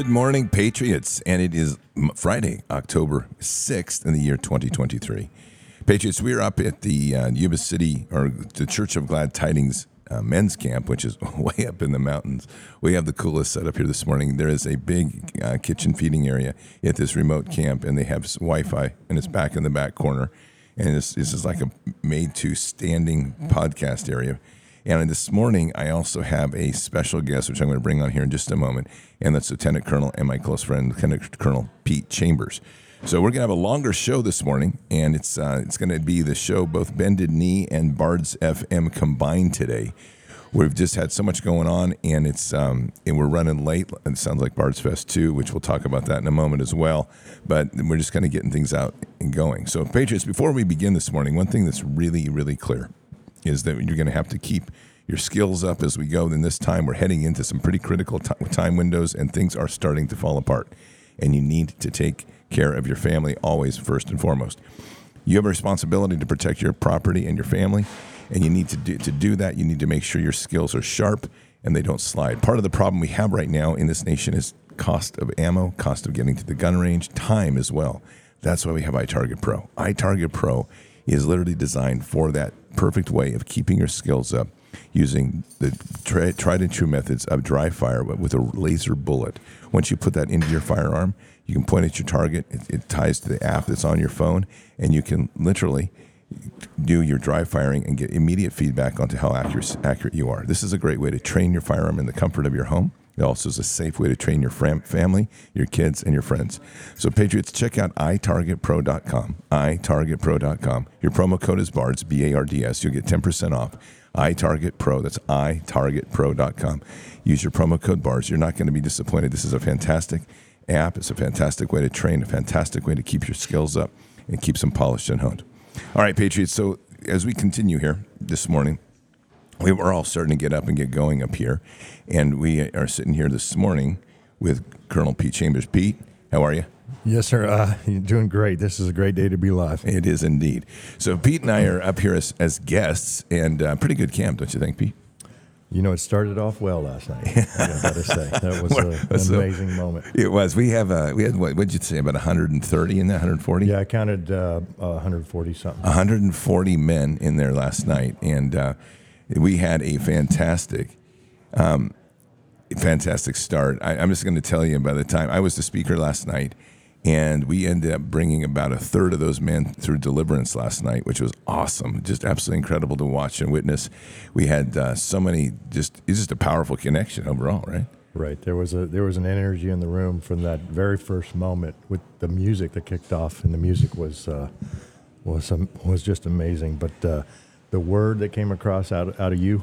Good morning, Patriots. And it is Friday, October 6th in the year 2023. Patriots, we're up at the uh, Yuba City, or the Church of Glad Tidings uh, men's camp, which is way up in the mountains. We have the coolest setup here this morning. There is a big uh, kitchen feeding area at this remote camp, and they have Wi Fi, and it's back in the back corner. And this, this is like a made to standing podcast area. And this morning, I also have a special guest, which I'm going to bring on here in just a moment, and that's Lieutenant Colonel and my close friend, Lieutenant Colonel Pete Chambers. So we're going to have a longer show this morning, and it's uh, it's going to be the show both Bended Knee and Bards FM combined today. We've just had so much going on, and it's um, and we're running late. It sounds like Bards Fest too, which we'll talk about that in a moment as well. But we're just kind of getting things out and going. So, Patriots, before we begin this morning, one thing that's really really clear is that you're going to have to keep your skills up as we go. Then this time we're heading into some pretty critical time windows, and things are starting to fall apart. And you need to take care of your family always first and foremost. You have a responsibility to protect your property and your family, and you need to do, to do that. You need to make sure your skills are sharp and they don't slide. Part of the problem we have right now in this nation is cost of ammo, cost of getting to the gun range, time as well. That's why we have iTarget Pro. iTarget Pro is literally designed for that perfect way of keeping your skills up using the tried and true methods of dry fire with a laser bullet. Once you put that into your firearm, you can point at your target. It, it, ties to the app that's on your phone, and you can literally do your dry firing and get immediate feedback onto how accurate, accurate you are. This is a great way to train your firearm in the comfort of your home. It also is a safe way to train your fam- family, your kids, and your friends. So, Patriots, check out itargetpro.com. itargetpro.com. Your promo code is BARDS, B A R D S. You'll get 10% off. iTargetPro. That's itargetpro.com. Use your promo code BARDS. You're not going to be disappointed. This is a fantastic app. It's a fantastic way to train, a fantastic way to keep your skills up and keep them polished and honed. All right, Patriots. So as we continue here this morning, we were all starting to get up and get going up here, and we are sitting here this morning with Colonel Pete Chambers. Pete, how are you? Yes, sir. Uh, you're doing great. This is a great day to be live. It is indeed. So Pete and I are up here as, as guests, and uh, pretty good camp, don't you think, Pete? You know, it started off well last night. I gotta say that was a, an so, amazing moment. It was. We have uh, we had what did you say about 130 in there? 140? Yeah, I counted uh, 140 something. 140 men in there last night, and uh, we had a fantastic, um, fantastic start. I, I'm just going to tell you. By the time I was the speaker last night and we ended up bringing about a third of those men through deliverance last night, which was awesome. Just absolutely incredible to watch and witness. We had uh, so many, just, it's just a powerful connection overall, right? Right. There was a there was an energy in the room from that very first moment with the music that kicked off, and the music was uh, was um, was just amazing. But uh, the word that came across out out of you,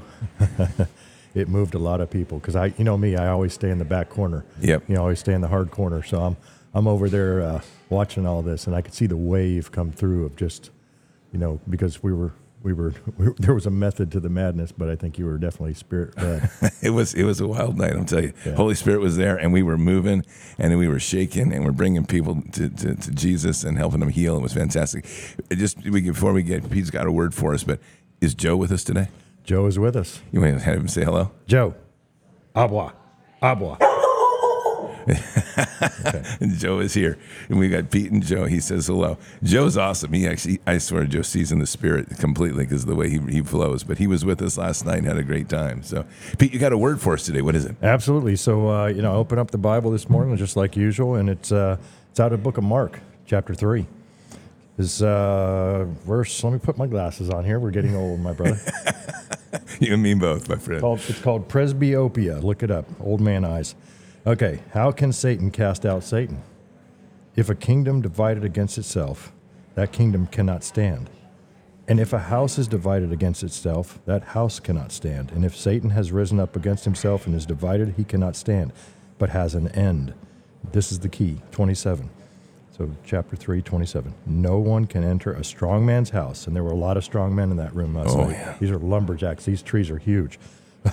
it moved a lot of people because I, you know me, I always stay in the back corner. Yep. You know, always stay in the hard corner. So I'm I'm over there uh, watching all this, and I could see the wave come through of just, you know, because we were we were, we were, there was a method to the madness, but I think you were definitely spirit led. it was it was a wild night. I'm tell you. Yeah. Holy Spirit was there, and we were moving, and we were shaking, and we're bringing people to, to, to Jesus and helping them heal. It was fantastic. It just we, before we get, Pete's got a word for us, but is Joe with us today? Joe is with us. You want to have him say hello? Joe, abwa, abwa. Joe is here, and we got Pete and Joe. He says hello. Joe's awesome. He actually, I swear, Joe sees in the spirit completely because of the way he, he flows. But he was with us last night and had a great time. So, Pete, you got a word for us today. What is it? Absolutely. So, uh, you know, open up the Bible this morning just like usual, and it's uh, it's out of the book of Mark, chapter three. Is uh, verse? Let me put my glasses on here. We're getting old, my brother. you and me both, my friend. It's called, it's called presbyopia. Look it up. Old man eyes. Okay, how can Satan cast out Satan? If a kingdom divided against itself, that kingdom cannot stand. And if a house is divided against itself, that house cannot stand. And if Satan has risen up against himself and is divided, he cannot stand, but has an end. This is the key 27. So, chapter 3, 27. No one can enter a strong man's house. And there were a lot of strong men in that room last oh, night. Yeah. These are lumberjacks. These trees are huge.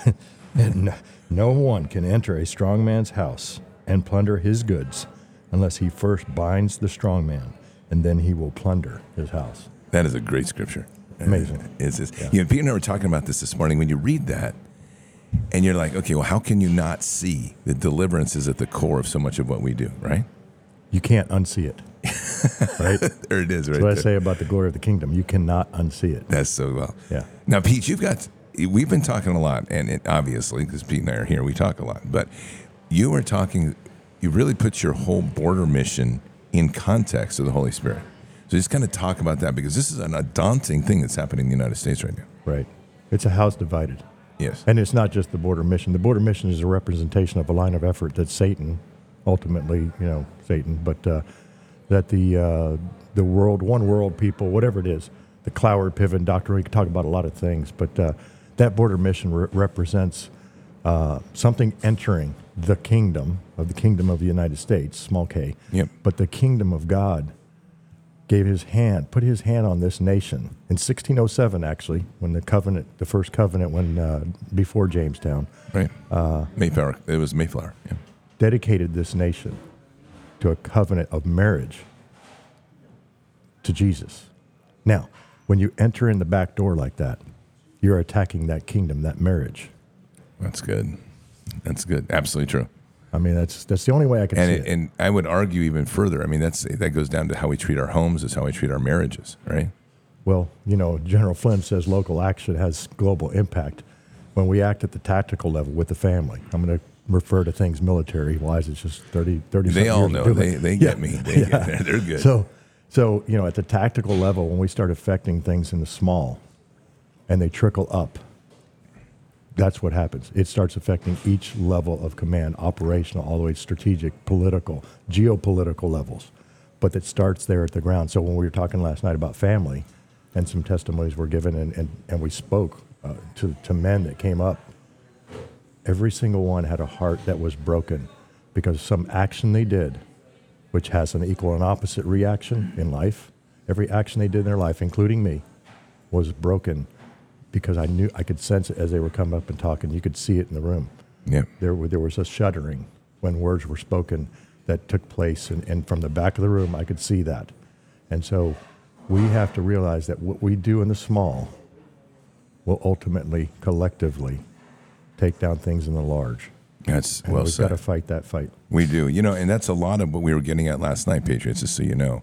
and no one can enter a strong man's house and plunder his goods unless he first binds the strong man, and then he will plunder his house. That is a great scripture. Amazing. It's, it's, yeah. You know, Peter and I were talking about this this morning. When you read that, And you're like, okay, well, how can you not see that deliverance is at the core of so much of what we do, right? You can't unsee it. right? There it is, right That's what I say about the glory of the kingdom. You cannot unsee it. That's so well. Yeah. Now, Pete, you've got, we've been talking a lot, and it, obviously, because Pete and I are here, we talk a lot, but you are talking, you really put your whole border mission in context of the Holy Spirit. So just kind of talk about that because this is an, a daunting thing that's happening in the United States right now. Right. It's a house divided. Yes. And it's not just the border mission. The border mission is a representation of a line of effort that Satan, ultimately, you know, Satan, but uh, that the uh, the world, one world people, whatever it is, the Cloward Piven doctrine. We could talk about a lot of things, but uh, that border mission re- represents uh, something entering the kingdom of the kingdom of the United States, small k. Yep. But the kingdom of God gave his hand, put his hand on this nation in 1607, actually, when the covenant, the first covenant, when uh, before Jamestown, Right. Uh, Mayflower. It was Mayflower. Yeah. Dedicated this nation to a covenant of marriage to Jesus. Now, when you enter in the back door like that, you're attacking that kingdom, that marriage. That's good. That's good. Absolutely true. I mean, that's that's the only way I can And see it, it. and I would argue even further. I mean, that's that goes down to how we treat our homes, is how we treat our marriages, right? Well, you know, General Flynn says local action has global impact. When we act at the tactical level with the family, I'm going to refer to things military wise. It's just 30, 30 They all know. They they get me. They get, they're, they're good. So, so you know, at the tactical level, when we start affecting things in the small, and they trickle up, that's what happens. It starts affecting each level of command, operational, all the way to strategic, political, geopolitical levels. But it starts there at the ground. So when we were talking last night about family, and some testimonies were given, and, and, and we spoke uh, to, to men that came up, every single one had a heart that was broken because some action they did which has an equal and opposite reaction in life. Every action they did in their life, including me, was broken because I knew I could sense it as they were coming up and talking. You could see it in the room. yeah. There, there was a shuddering when words were spoken that took place, and, and from the back of the room, I could see that. And so we have to realize that what we do in the small will ultimately, collectively, take down things in the large. That's And well we've said. got to fight that fight. We do. You know, and that's a lot of what we were getting at last night, Patriots, just so you know.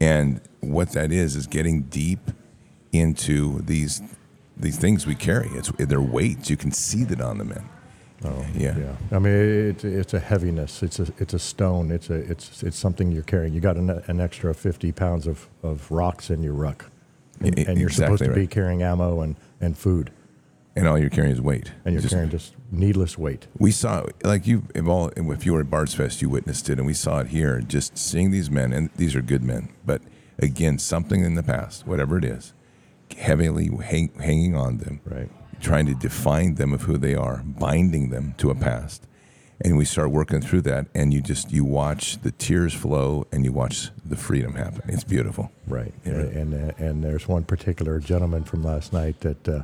And what that is is getting deep into these these things we carry. It's they're weights. You can see that on the men. Oh, Yeah. yeah. I mean, it's it's a heaviness. It's a it's a stone. It's a it's it's something you're carrying. You got an, an extra fifty pounds of, of rocks in your ruck, and, E- and you're supposed exactly to be carrying ammo and, and food, And all you're carrying is weight. and you're Just- carrying just needless weight. we saw like you if all if you were at Bards Fest, you witnessed it, and we saw it here. Just seeing these men, and these are good men, but again, something in the past, whatever it is, heavily hang, hanging on them, Right. trying to define them of who they are, binding them to a past, and we start working through that, and you just you watch the tears flow, and you watch the freedom happen. It's beautiful. Right. Yeah. And and, and there's one particular gentleman from last night that. Uh,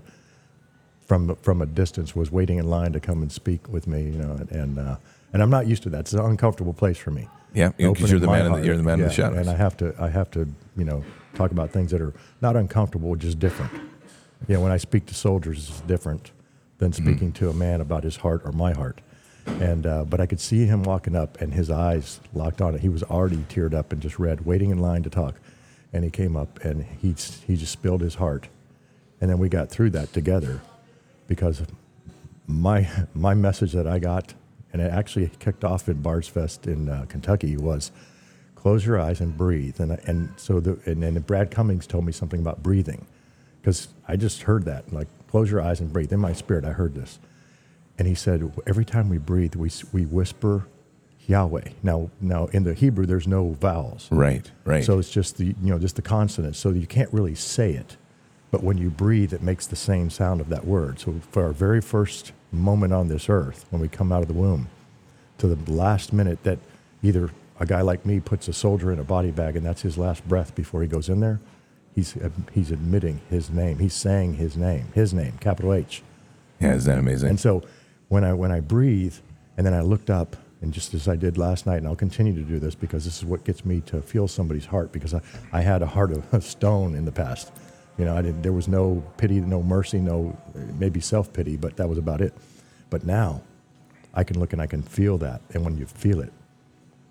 from from a distance, was waiting in line to come and speak with me, you know, and uh, and I'm not used to that. It's an uncomfortable place for me. Yeah, because you're the man. In the, you're the man in the Yeah, shadows. and I have to I have to you know talk about things that are not uncomfortable, just different. You know, when I speak to soldiers, it's different than Mm-hmm. speaking to a man about his heart or my heart. And uh, but I could see him walking up, and his eyes locked on it. He was already teared up and just read, waiting in line to talk. And he came up and he he just spilled his heart, and then we got through that together, because my my message that I got, and it actually kicked off at Bards Fest in uh, Kentucky, was close your eyes and breathe. And and so the and then Brad Cummings told me something about breathing, because I just heard that like close your eyes and breathe. In my spirit, I heard this, and he said every time we breathe, we we whisper Yahweh. Now now in the Hebrew, there's no vowels. right, right. So it's just the you know just the consonants. So you can't really say it, but when you breathe, it makes the same sound of that word. So for our very first moment on this earth, when we come out of the womb, to the last minute that either a guy like me puts a soldier in a body bag and that's his last breath before he goes in there, he's he's admitting his name. He's saying his name, his name, capital H. yeah, isn't that amazing? And so when I when I breathe and then I looked up and just as I did last night, and I'll continue to do this because this is what gets me to feel somebody's heart because I, I had a heart of, of stone in the past. You know, I didn't, there was no pity, no mercy, no maybe self pity, but that was about it. But now I can look and I can feel that. And when you feel it,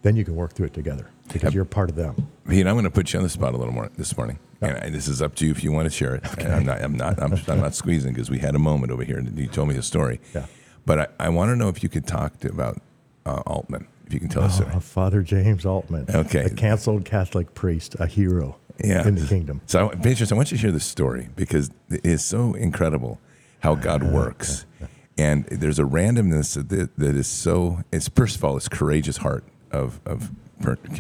then you can work through it together because you're part of them. Pete, I'm going to put you on the spot a little more this morning. And this is up to you if you want to share it. And I'm not. I'm not. I'm, I'm not squeezing because we had a moment over here and you told me a story. Yeah. But I, I want to know if you could talk to, about uh, Altman. If you can tell us. Oh, Father James Altman, Okay. a canceled Catholic priest, a hero Yeah. in the kingdom. So, Patriots, I want you to hear this story because it is so incredible how God works. And there's a randomness that, that is so, it's first of all, it's courageous heart of, of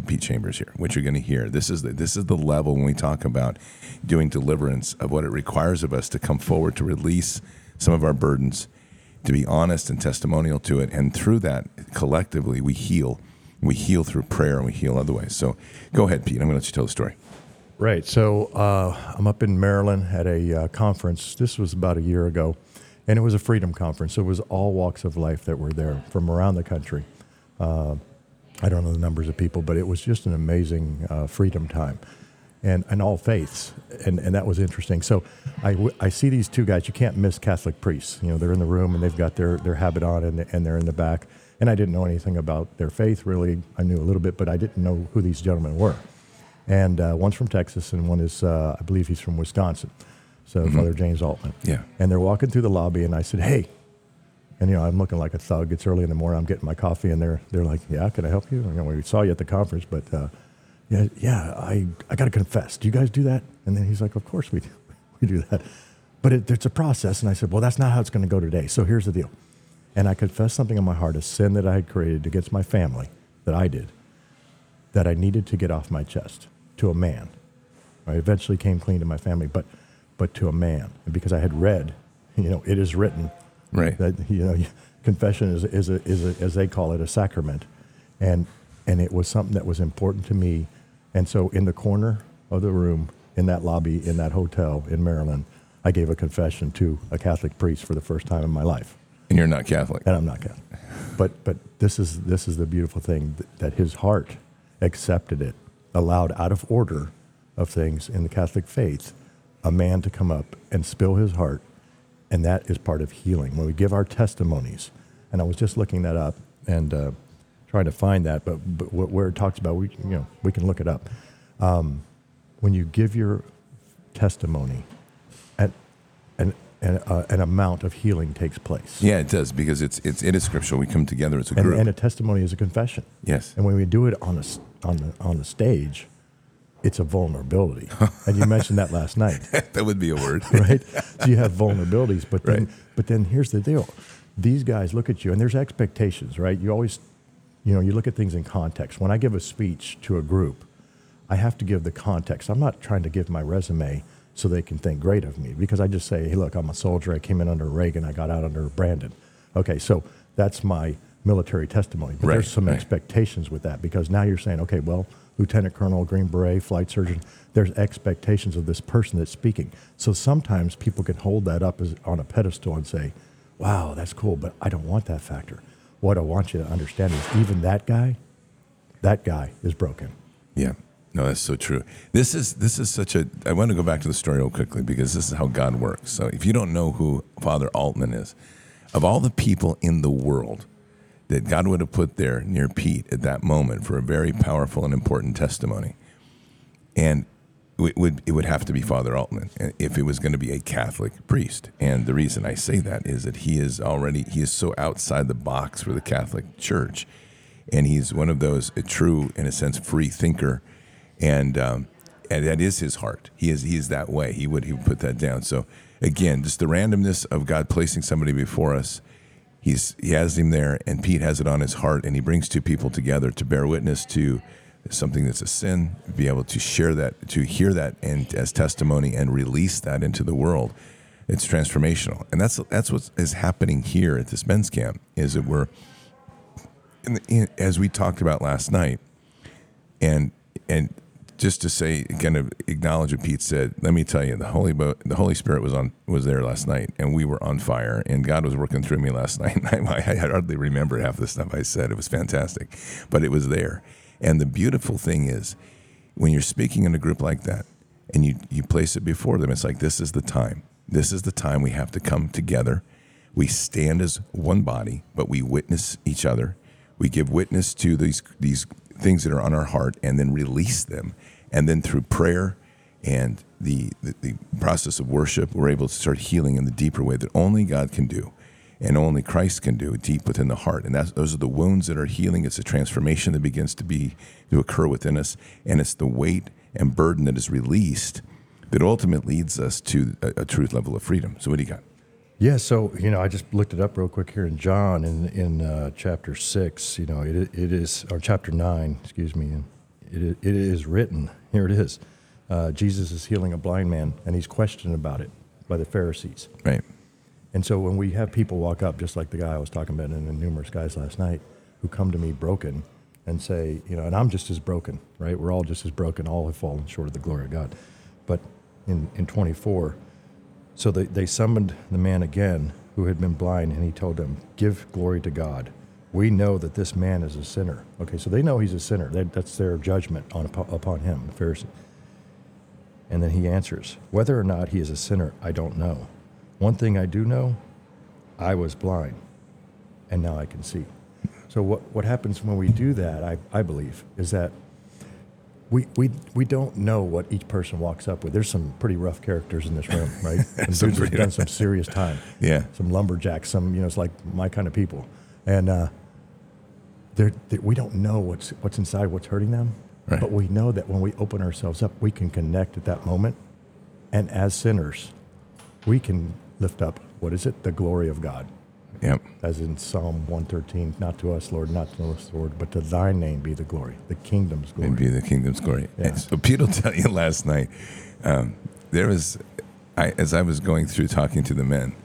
Pete Chambers here, which you're going to hear. This is, the, this is the level when we talk about doing deliverance of what it requires of us to come forward to release some of our burdens, to be honest and testimonial to it. And through that, collectively, we heal. We heal through prayer and we heal other ways. So go ahead, Pete. I'm going to let you tell the story. Right. So uh, I'm up in Maryland at a uh, conference. This was about a year ago, and it was a freedom conference. So it was all walks of life that were there from around the country. Uh, I don't know the numbers of people, but it was just an amazing uh, freedom time, and and all faiths, and and that was interesting. So I, see these two guys. You can't miss Catholic priests. You know, they're in the room and they've got their their habit on, and and they're in the back. And I didn't know anything about their faith really. I knew a little bit, but I didn't know who these gentlemen were and uh, one's from Texas, and one is, uh, I believe, he's from Wisconsin. So Father James Altman. Yeah. And they're walking through the lobby, and I said, "Hey," and you know, I'm looking like a thug. It's early in the morning. I'm getting my coffee, and they're they're like, "Yeah, can I help you?" You know, we saw you at the conference, but uh, yeah, yeah, I I got to confess. Do you guys do that? And then he's like, "Of course we do. we do that." But it, it's a process, and I said, "Well, that's not how it's going to go today." So here's the deal. And I confessed something in my heart, a sin that I had created against my family, that I did, that I needed to get off my chest to a man. I eventually came clean to my family, but but to a man, and because I had read, you know, it is written Right. that you know, confession is is a, is a, as they call it a sacrament, and and it was something that was important to me, and so in the corner of the room in that lobby in that hotel in Maryland, I gave a confession to a Catholic priest for the first time in my life And you're not Catholic. and I'm not Catholic. But but this is this is the beautiful thing th- that his heart accepted it, allowed out of order of things in the Catholic faith, a man to come up and spill his heart, and that is part of healing. When we give our testimonies, and I was just looking that up and uh, trying to find that, but, but wh- where it talks about we you know we can look it up. Um, when you give your testimony, at an an, uh, an amount of healing takes place. Yeah, it does because it's it's it is scriptural. We come together as a and, group. and a testimony is a confession. yes. And when we do it on s- on the, on the stage, it's a vulnerability. and you mentioned that last night, that would be a word. right? so you have vulnerabilities, but then, Right. but then here's the deal. These guys look at you, and there's expectations, right? You always, you know, you look at things in context. When I give a speech to a group, I have to give the context. I'm not trying to give my resume so they can think great of me because I just say, hey, look, I'm a soldier. I came in under Reagan. I got out under Brandon. Okay, so that's my military testimony. But Right, there's some right. expectations with that because now you're saying, okay, well, Lieutenant Colonel, Green Beret, flight surgeon, there's expectations of this person that's speaking. So sometimes people can hold that up as, on a pedestal and say, wow, that's cool, but I don't want that factor. What I want you to understand is even that guy, that guy is broken. Yeah. No, that's so true. This is this is such a. I want to go back to the story real quickly because this is how God works. So if you don't know who Father Altman is, of all the people in the world that God would have put there near Pete at that moment for a very powerful and important testimony, and it would it would have to be Father Altman if it was going to be a Catholic priest. And the reason I say that is that he is already he is so outside the box for the Catholic Church, and he's one of those a true, in a sense, free thinker, and um, and that is his heart. He is he is that way. He would he would put that down. So again, just the randomness of God placing somebody before us. He's he has him there, and Pete has it on his heart, and he brings two people together to bear witness to something that's a sin, be able to share that, to hear that, and as testimony, and release that into the world. It's transformational, and that's that's what is happening here at this men's camp. Is that we're, in the, in, as we talked about last night, and and just to say, kind of acknowledge what Pete said. Let me tell you, the Holy Bo- the Holy Spirit was on was there last night, and we were on fire, and God was working through me last night. I, I hardly remember half the stuff I said. It was fantastic, but it was there. And the beautiful thing is, when you're speaking in a group like that, and you you place it before them, it's like this is the time. This is the time we have to come together. We stand as one body, but we witness each other. We give witness to these these things that are on our heart, and then release them. And then through prayer and the, the, the process of worship, we're able to start healing in the deeper way that only God can do and only Christ can do deep within the heart. And those are the wounds that are healing. It's a transformation that begins to be to occur within us, and it's the weight and burden that is released that ultimately leads us to a, a truth level of freedom. So, what do you got? Yeah, so you know, I just looked it up real quick here in John in in uh, chapter six. You know, it it is or chapter nine, excuse me, it it is written. Here it is. Uh, Jesus is healing a blind man, and he's questioned about it by the Pharisees. Right. And so when we have people walk up, just like the guy I was talking about, and the numerous guys last night, who come to me broken and say, you know, and I'm just as broken, right? We're all just as broken. All have fallen short of the glory of God. But in, in 24, so they, they summoned the man again who had been blind, and he told them, Give glory to God. We know that this man is a sinner. Okay, so they know he's a sinner. That, that's their judgment on, upon him, the Pharisee. And then he answers, Whether or not he is a sinner, I don't know. One thing I do know I was blind, and now I can see. So, what, what happens when we do that, I, I believe, is that we, we, we don't know what each person walks up with. There's some pretty rough characters in this room, right? Some, some dudes have done some serious time. Yeah. Some lumberjacks, some, you know, it's like my kind of people. And uh, they're, they're, we don't know what's, what's inside, what's hurting them. Right. But we know that when we open ourselves up, we can connect at that moment. And as sinners, we can lift up, what is it? The glory of God. Yep. As in Psalm 113, not to us, Lord, not to us, Lord, but to thy name be the glory, the kingdom's glory. And be the kingdom's glory. Yeah. So Pete will tell you last night, um, there was, I, as I was going through talking to the men,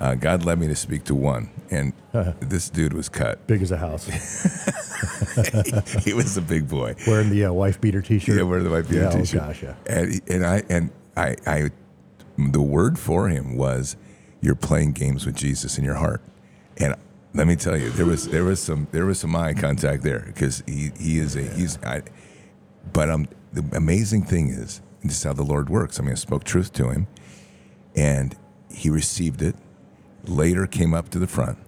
uh, God led me to speak to one, and this dude was cut. Big as a house. he was a big boy. Wearing the uh, wife beater T-shirt. Yeah, wearing the wife beater yeah, T-shirt. Oh gosh, yeah. And, and I and I, I the word for him was you're playing games with Jesus in your heart. And let me tell you, there was there was some there was some eye contact there because he, he is a he's I, but um the amazing thing is this is how the Lord works. I mean, I spoke truth to him, and he received it. Later, came up to the front, yeah.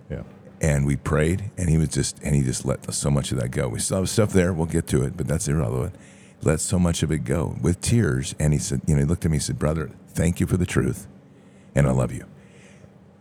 And we prayed, and he was just and he just let so much of that go. We still have stuff there. We'll get to it, but that's irrelevant. Let so much of it go with tears, and he said, you know, he looked at me, and said, "Brother, thank you for the truth, and I love you."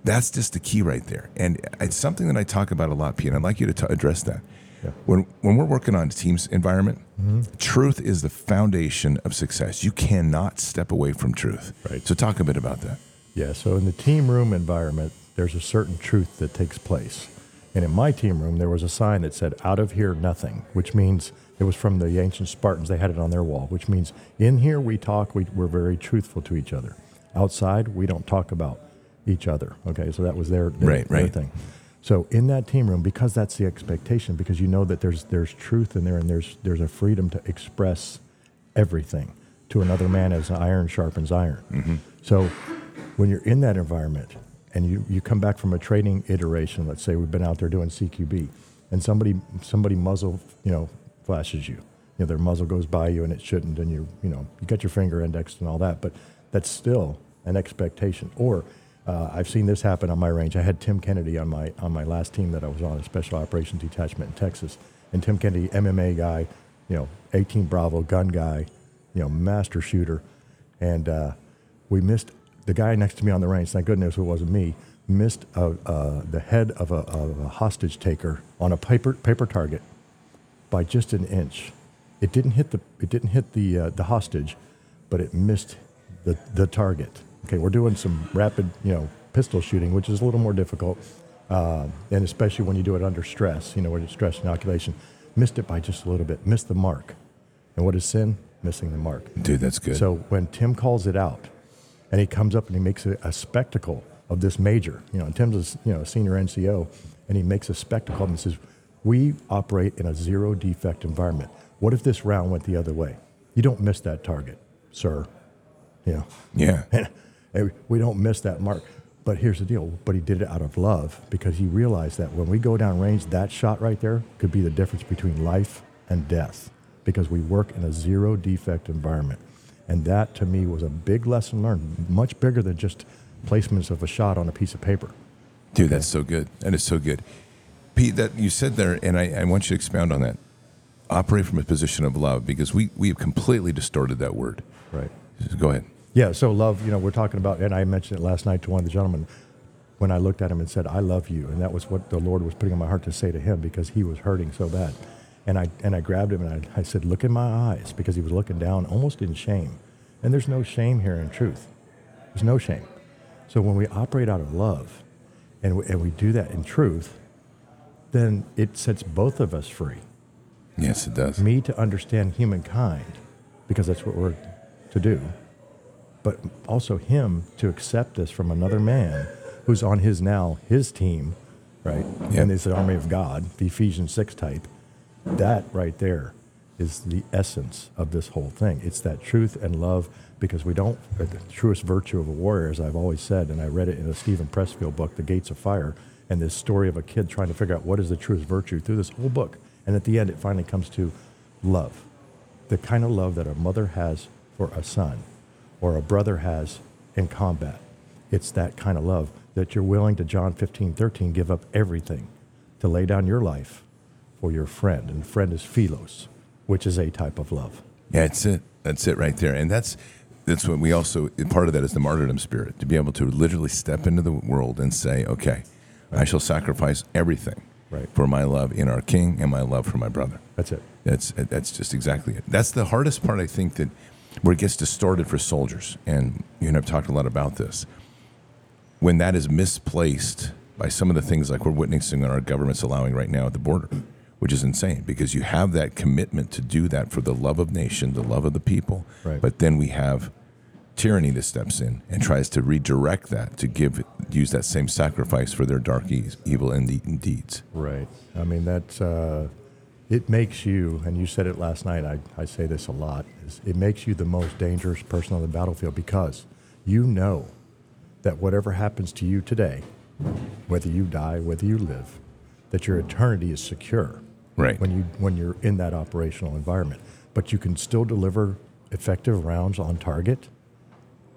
That's just the key right there. And it's something that I talk about a lot, Pete, and I'd like you to t- address that. Yeah. When, when we're working on a team's environment, mm-hmm. truth is the foundation of success. You cannot step away from truth. Right. So talk a bit about that. Yeah. So in the team room environment, there's a certain truth that takes place. And in my team room, there was a sign that said, out of here, nothing, which means it was from the ancient Spartans. They had it on their wall, which means in here we talk, we, we're very truthful to each other. Outside, we don't talk about each other. Okay, so that was their, their, right, their right. thing. So in that team room, because that's the expectation, because you know that there's there's truth in there, and there's there's a freedom to express everything to another man as iron sharpens iron. Mm-hmm. So when you're in that environment and you, you come back from a training iteration, let's say we've been out there doing CQB, and somebody somebody muzzle you know flashes you, you know their muzzle goes by you and it shouldn't, and you you know you got your finger indexed and all that, but that's still an expectation. Or uh, I've seen this happen on my range. I had Tim Kennedy on my on my last team that I was on, a special operations detachment in Texas. And Tim Kennedy, MMA guy, you know, 18 Bravo gun guy, you know, master shooter. And uh, we missed the guy next to me on the range. Thank goodness it wasn't me. Missed a, uh, the head of a, of a, hostage taker on a paper paper target by just an inch. It didn't hit the it didn't hit the uh, the hostage, but it missed the the target Okay, we're doing some rapid, you know, pistol shooting, which is a little more difficult, uh, and especially when you do it under stress. You know, where stress inoculation. Missed it by just a little bit. Missed the mark. And what is sin? Missing the mark. Dude, that's good. So when Tim calls it out, and he comes up and he makes a, a spectacle of this major, you know, and Tim's a, you know a senior NCO, and he makes a spectacle and says, "We operate in a zero defect environment. What if this round went the other way? You don't miss that target, sir. You know. Yeah. And we don't miss that mark. But here's the deal. But he did it out of love because he realized that when we go down range, that shot right there could be the difference between life and death because we work in a zero defect environment. And that to me was a big lesson learned, much bigger than just placements of a shot on a piece of paper. Dude, that's so good. That is so good. Pete, that you said there, and I, I want you to expound on that. Operate from a position of love because we, we have completely distorted that word. Right. Go ahead. Yeah. So love, you know, we're talking about, and I mentioned it last night to one of the gentlemen when I looked at him and said, "I love you," and that was what the Lord was putting in my heart to say to him because he was hurting so bad. And I and I grabbed him and I, I said, "Look in my eyes," because he was looking down, almost in shame. And there's no shame here in truth. There's no shame. So when we operate out of love, and we, and we do that in truth, then it sets both of us free. Yes, it does. Me to understand humankind, because that's what we're to do, but also him to accept this from another man who's on his now his team, right? Yeah. And it's the army of God, the Ephesians six type. That right there is the essence of this whole thing. It's that truth and love because we don't uh, the truest virtue of a warrior, as I've always said, and I read it in a Steven Pressfield book, The Gates of Fire, and this story of a kid trying to figure out what is the truest virtue through this whole book. And at the end, it finally comes to love, the kind of love that a mother has for a son, or a brother has in combat. It's that kind of love that you're willing to John 15, 13, give up everything to lay down your life for your friend. And friend is philos, which is a type of love. Yeah, that's it. That's it right there. And that's that's what we also part of that is the martyrdom spirit to be able to literally step into the world and say, okay, I shall sacrifice everything Right. for my love in our King and my love for my brother. That's it. That's that's just exactly it. That's the hardest part, I think, that where it gets distorted for soldiers. And you and I've talked a lot about this. When that is misplaced by some of the things like we're witnessing that our government's allowing right now at the border, which is insane because you have that commitment to do that for the love of nation, the love of the people. Right. But then we have tyranny that steps in and tries to redirect that to give use that same sacrifice for their dark e- evil and deeds. Right. I mean, that's, uh, it makes you, and you said it last night, I, I say this a lot, is it makes you the most dangerous person on the battlefield because you know that whatever happens to you today, whether you die, whether you live, that your eternity is secure. Right. When you when you're in that operational environment, but you can still deliver effective rounds on target,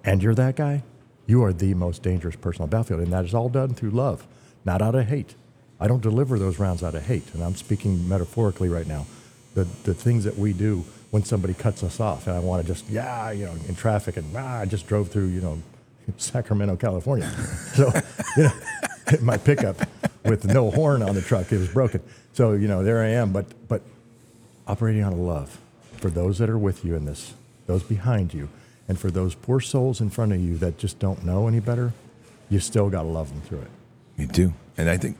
and you're that guy, you are the most dangerous person on the battlefield, and that is all done through love, not out of hate. I don't deliver those rounds out of hate, and I'm speaking metaphorically right now. The the things that we do when somebody cuts us off, and I want to just yeah, you know, in traffic, and ah, I just drove through, you know, Sacramento, California, so you know, my pickup with no horn on the truck, it was broken. So you know, there I am, but but operating out of love for those that are with you in this, those behind you, and for those poor souls in front of you that just don't know any better, you still got to love them through it. You do. And I think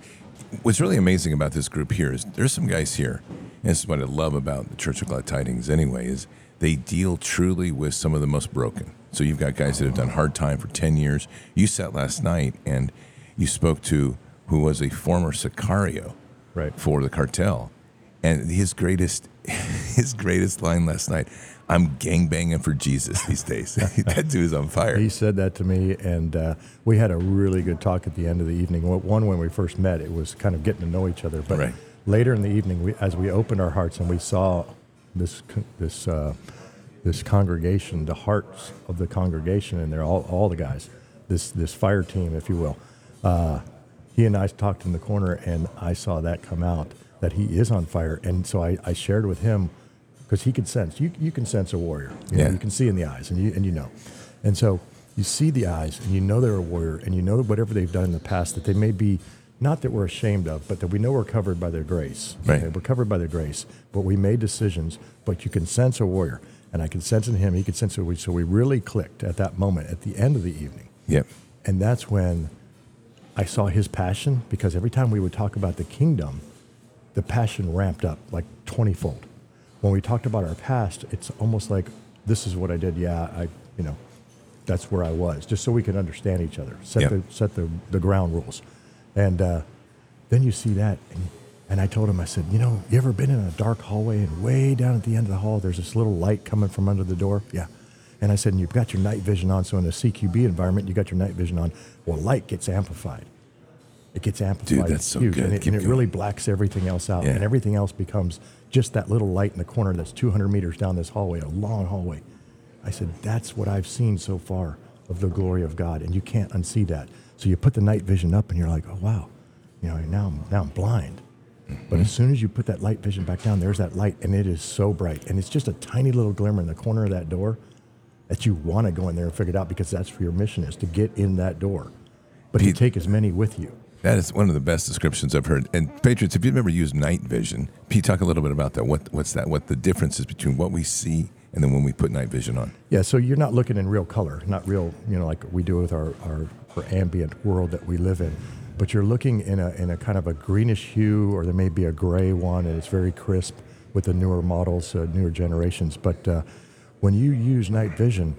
what's really amazing about this group here is there's some guys here, and this is what I love about the Church of Glad Tidings anyway, is they deal truly with some of the most broken. So you've got guys that have done hard time for 10 years. You sat last night and you spoke to who was a former Sicario Right. for the cartel. And his greatest his greatest line last night, I'm gangbanging for Jesus these days. that dude is on fire. He said that to me, and uh, we had a really good talk at the end of the evening. One- One, when we first met, it was kind of getting to know each other. But Right. later in the evening, we, as we opened our hearts and we saw this this uh, this congregation, the hearts of the congregation, and they're all all the guys, this this fire team, if you will. Uh, he and I talked in the corner, and I saw that come out that he is on fire, and so I, I shared with him because he could sense. You you can sense a warrior. You, know, Yeah. you can see in the eyes, and you and you know, and so you see the eyes, and you know they're a warrior, and you know that whatever they've done in the past that they may be. Not that we're ashamed of, but that we know we're covered by their grace. Right. We're covered by their grace, but we made decisions. But you can sense a warrior, and I can sense in him. He could sense it. So we really clicked at that moment, at the end of the evening. Yep. And that's when I saw his passion because every time we would talk about the kingdom, the passion ramped up like 20 fold. When we talked about our past, it's almost like this is what I did. Yeah, I, you know, that's where I was, just so we could understand each other, set, the, set the, the ground rules. And uh, then you see that. And, and I told him, I said, you know, you ever been in a dark hallway and way down at the end of the hall, there's this little light coming from under the door? Yeah. And I said, and you've got your night vision on. So in a CQB environment, you got your night vision on. Well, light gets amplified. It gets amplified. that's so huge, good. And it, and it really blacks everything else out. Yeah. And everything else becomes just that little light in the corner that's 200 meters down this hallway, a long hallway. I said, that's what I've seen so far of the glory of God, and you can't unsee that. So you put the night vision up, and you're like, oh wow, you know, now I'm now I'm blind. But mm-hmm. as soon as you put that light vision back down, there's that light, and it is so bright, and it's just a tiny little glimmer in the corner of that door that you want to go in there and figure it out because that's what your mission is to get in that door, but to take as many with you. That is one of the best descriptions I've heard. And Patriots, if you've ever used night vision, Pete, talk a little bit about that. What what's that? What the difference is between what we see and then when we put night vision on? Yeah, so you're not looking in real color, not real, you know, like we do with our, our, our ambient world that we live in, but you're looking in a, in a kind of a greenish hue, or there may be a gray one, and it's very crisp with the newer models, uh, newer generations. But uh, when you use night vision,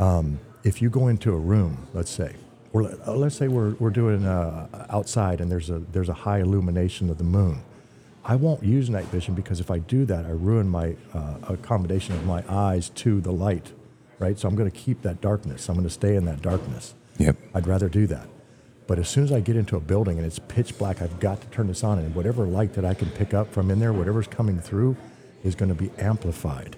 um, if you go into a room, let's say, or uh, let's say we're, we're doing uh, outside and there's a, there's a high illumination of the moon, I won't use night vision because if I do that, I ruin my uh, accommodation of my eyes to the light, right? So I'm going to keep that darkness. I'm going to stay in that darkness. Yep. I'd rather do that. But as soon as I get into a building and it's pitch black, I've got to turn this on, and whatever light that I can pick up from in there, whatever's coming through, is going to be amplified.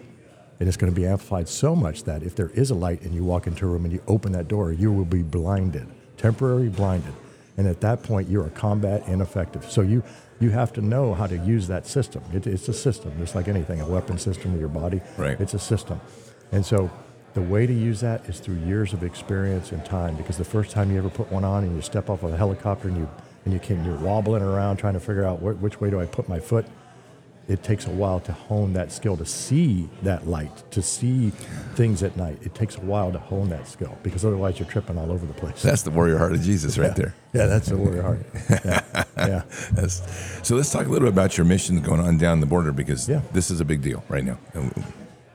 And it's going to be amplified so much that if there is a light and you walk into a room and you open that door, you will be blinded, temporarily blinded. And at that point, you're combat ineffective. So you, you have to know how to use that system. It, it's a system, just like anything, a weapon system with your body. Right. It's a system. And so the way to use that is through years of experience and time. Because the first time you ever put one on and you step off of a helicopter and you and you can you're wobbling around trying to figure out wh- which way do I put my foot. It takes a while to hone that skill to see that light, to see things at night. It takes a while to hone that skill because otherwise you're tripping all over the place. That's the warrior heart of Jesus right there. Yeah, that's the warrior heart. Yeah, yeah. So let's talk a little bit about your mission going on down the border because Yeah. this is a big deal right now.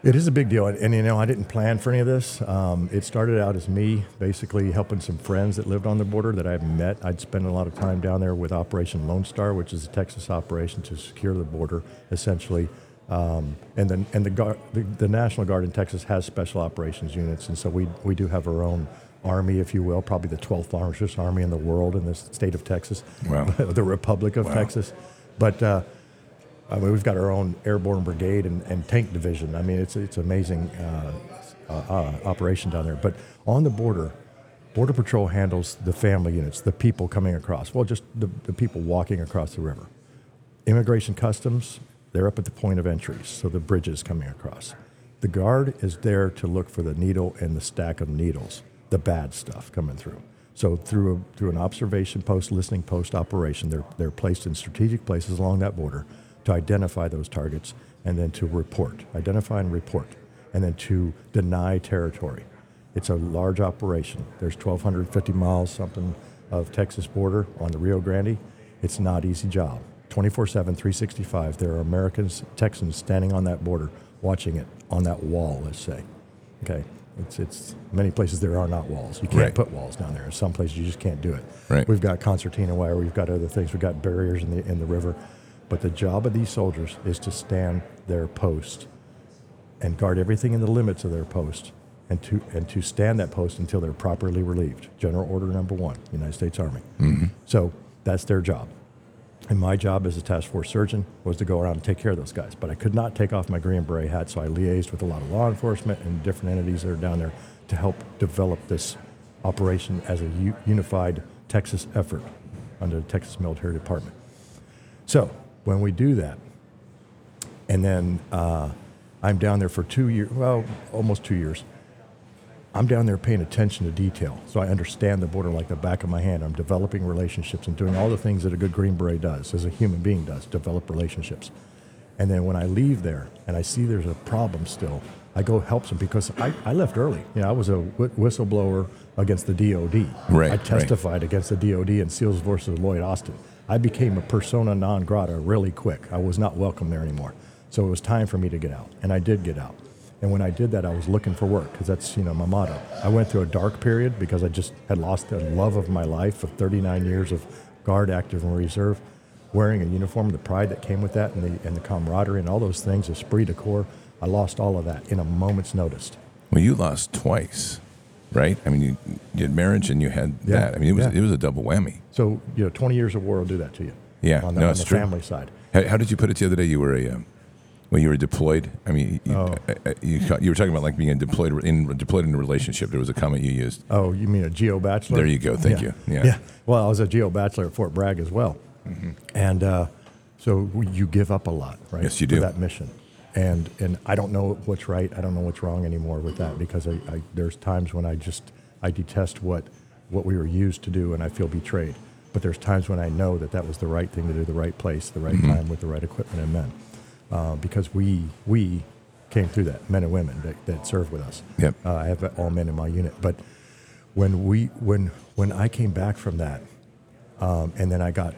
It is a big deal, and, and, you know I didn't plan for any of this. Um, it started out as me basically helping some friends that lived on the border that I had met. I'd spend a lot of time down there with Operation Lone Star, which is a Texas operation to secure the border, essentially. Um, and then and the, guard, the the National Guard in Texas has special operations units, and so we we do have our own army, if you will, probably the 12th largest army in the world in the state of Texas, Wow. the Republic of Wow. Texas. But uh, I mean, we've got our own airborne brigade and, and tank division. I mean, it's it's amazing uh, uh, uh, operation down there. But on the border, Border Patrol handles the family units, the people coming across. Well, just the, the people walking across the river. Immigration Customs, they're up at the point of entry, so the bridges coming across. The guard is there to look for the needle and the stack of needles, the bad stuff coming through. So through a, through an observation post, listening post operation, they're they're placed in strategic places along that border to identify those targets and then to report, identify and report, and then to deny territory. It's a large operation. There's 1,250 miles something of Texas border on the Rio Grande. It's not easy job. 24/7, 365. There are Americans, Texans standing on that border, watching it on that wall. Let's say, okay. It's it's many places there are not walls. You can't Right. put walls down there. In some places you just can't do it. Right. We've got concertina wire. We've got other things. We've got barriers in the in the river. But the job of these soldiers is to stand their post and guard everything in the limits of their post and to, and to stand that post until they're properly relieved. General Order Number One, United States Army. Mm-hmm. So that's their job. And my job as a task force surgeon was to go around and take care of those guys. But I could not take off my Green Beret hat, so I liaised with a lot of law enforcement and different entities that are down there to help develop this operation as a u- unified Texas effort under the Texas Military Department. So when we do that, and then uh, I'm down there for two years, well, almost two years. I'm down there paying attention to detail, so I understand the border like the back of my hand. I'm developing relationships and doing all the things that a good Green Beret does, as a human being does, develop relationships. And then when I leave there and I see there's a problem still, I go help some because I, I left early. You know, I was a wh- whistleblower against the DOD. Right, I right. testified against the DOD in SEALs versus Lloyd Austin. I became a persona non grata really quick. I was not welcome there anymore. So it was time for me to get out, and I did get out. And when I did that, I was looking for work because that's you know my motto. I went through a dark period because I just had lost the love of my life of 39 years of guard, active, and reserve, wearing a uniform, the pride that came with that, and the and the camaraderie and all those things, esprit de corps. I lost all of that in a moment's notice. well, you lost twice, right? I mean, you, you had marriage and you had Yeah, that. I mean, it was yeah. it was a double whammy. So you know, 20 years of war will do that to you. Yeah, on the, no, on the true. family side. How, how did you put it the other day? You were a um, When you were deployed, I mean, you, Oh. you, you were talking about like being deployed in deployed in a relationship. There was a comment you used. Oh, you mean a geo bachelor? There you go. Thank yeah. you. Yeah. Well, I was a geo bachelor at Fort Bragg as well, and uh, so you give up a lot, right? Yes, you for do. that mission, and and I don't know what's right. I don't know what's wrong anymore with that because I, I there's times when I just I detest what what we were used to do, and I feel betrayed. But there's times when I know that that was the right thing to do, the right place, the right Mm-hmm. time with the right equipment and men, uh, because we we came through that, men and women that, that served with us. Yep. Uh, I have all men in my unit, but when we when when I came back from that, um, and then I got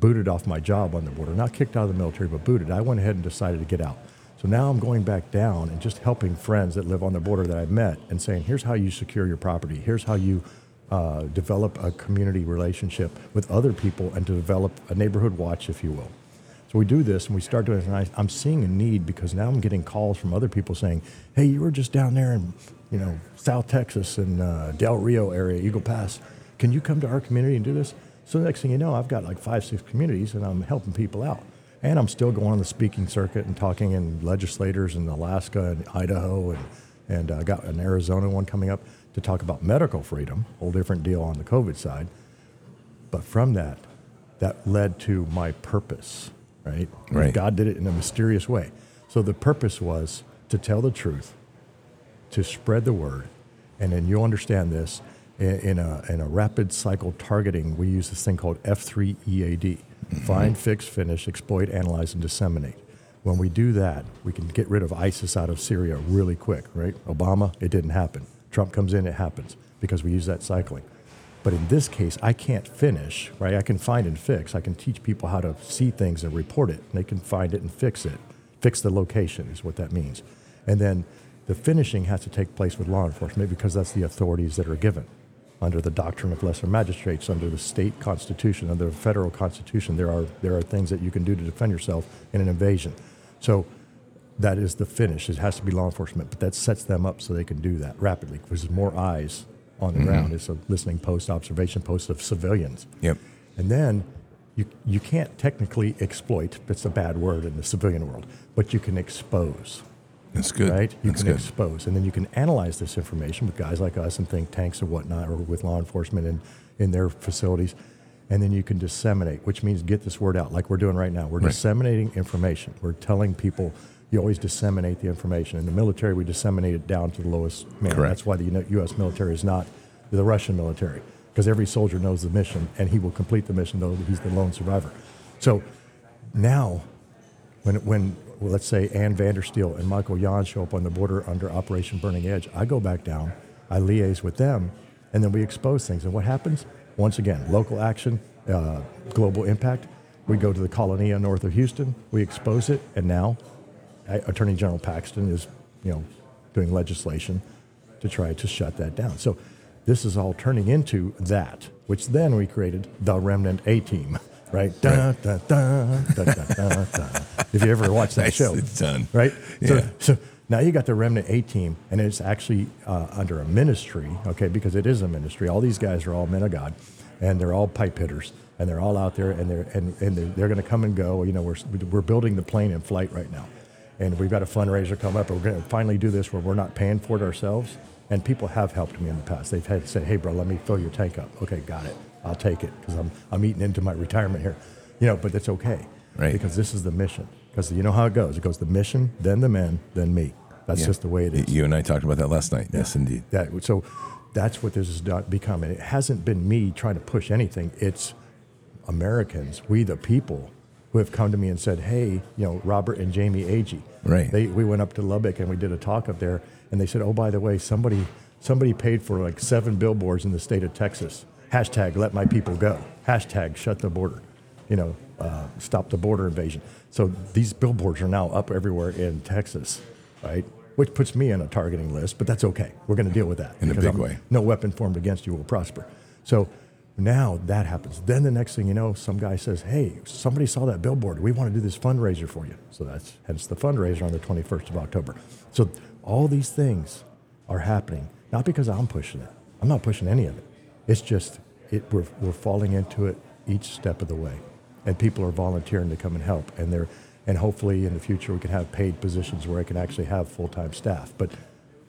booted off my job on the border, not kicked out of the military, but booted. I went ahead and decided to get out. So now I'm going back down and just helping friends that live on the border that I've met and saying, here's how you secure your property. Here's how you uh, develop a community relationship with other people and to develop a neighborhood watch, if you will. So we do this and we start doing it, and I, I'm seeing a need because now I'm getting calls from other people saying, "Hey, you were just down there in, you know, South Texas and uh, Del Rio area, Eagle Pass. Can you come to our community and do this?" So the next thing you know, I've got like five, six communities, and I'm helping people out, and I'm still going on the speaking circuit and talking in legislators in Alaska and Idaho, and and I got an Arizona one coming up to talk about medical freedom, whole different deal on the COVID side. But from that, that led to my purpose, right? Right. God did it in a mysterious way. So the purpose was to tell the truth, to spread the word, and then you'll understand this. In, in, a, in a rapid cycle targeting, we use this thing called F3 EAD find, fix, finish, exploit, analyze, and disseminate. When we do that, we can get rid of ISIS out of Syria really quick, right? Obama, it didn't happen. Trump comes in, it happens because we use that cycling. But in this case, I can't finish, right? I can find and fix. I can teach people how to see things and report it. And they can find it and fix it. Fix the location is what that means. And then the finishing has to take place with law enforcement because that's the authorities that are given. Under the doctrine of lesser magistrates, under the state constitution, under the federal constitution, there are, there are things that you can do to defend yourself in an invasion. So that is the finish. It has to be law enforcement, but that sets them up so they can do that rapidly because there's more eyes on the mm-hmm. ground. It's a listening post, observation post of civilians. Yep. And then you, you can't technically exploit, it's a bad word in the civilian world, but you can expose, That's good. right? You That's can good. expose. And then you can analyze this information with guys like us and think tanks and whatnot, or with law enforcement in, in their facilities. And then you can disseminate, which means get this word out, like we're doing right now. We're Right. disseminating information. We're telling people you always disseminate the information. In the military, we disseminate it down to the lowest man. Correct. That's why the U.S. military is not the Russian military, because every soldier knows the mission and he will complete the mission, though he's the lone survivor. So now, when, when well, let's say Ann Vandersteel and Michael Yon show up on the border under Operation Burning Edge, I go back down, I liaise with them, and then we expose things. And what happens? Once again, local action, uh, global impact. We go to the Colonia north of Houston, we expose it, and now Attorney General Paxton is, you know, doing legislation to try to shut that down. So this is all turning into that, which then we created the Remnant A Team, right? Dun, dun, dun, dun, dun, dun, dun. If you ever watched that show, It's done. right? Yeah. So, so now you got the Remnant A Team, and it's actually uh, under a ministry, okay, because it is a ministry. All these guys are all men of God, and they're all pipe hitters, and they're all out there, and they're and, and they're, they're going to come and go. You know, we're we're building the plane in flight right now, and we've got a fundraiser come up. And we're going to finally do this where we're not paying for it ourselves. And people have helped me in the past. They've had said, "Hey, bro, let me fill your tank up." Okay, got it. I'll take it because I'm I'm eating into my retirement here, you know. But that's okay, Right. Because this is the mission. Because you know how it goes. It goes the mission, then the men, then me. That's Yeah. just the way it is. You and I talked about that last night. Yes, indeed. That, so that's what this has become. And it hasn't been me trying to push anything. It's Americans, we the people, who have come to me and said, "Hey, you know, Robert and Jamie Agee." Right. They, we went up to Lubbock and we did a talk up there, and they said, "Oh, by the way, somebody somebody paid for like seven billboards in the state of Texas. Hashtag Let My People Go. Hashtag Shut the Border. You know, uh, stop the border invasion." So these billboards are now up everywhere in Texas, right? Which puts me on a targeting list, but that's okay. We're going to deal with that In a big I'm- way. no weapon formed against you will prosper. So now that happens. Then the next thing you know, some guy says, Hey, somebody saw that billboard. We want to do this fundraiser for you. So that's hence the fundraiser on the 21st of October. So all these things are happening, not because I'm pushing it. I'm not pushing any of it. It's just it, we're, we're falling into it each step of the way. And people are volunteering to come and help. And they're, and hopefully in the future we can have paid positions where I can actually have full time staff. But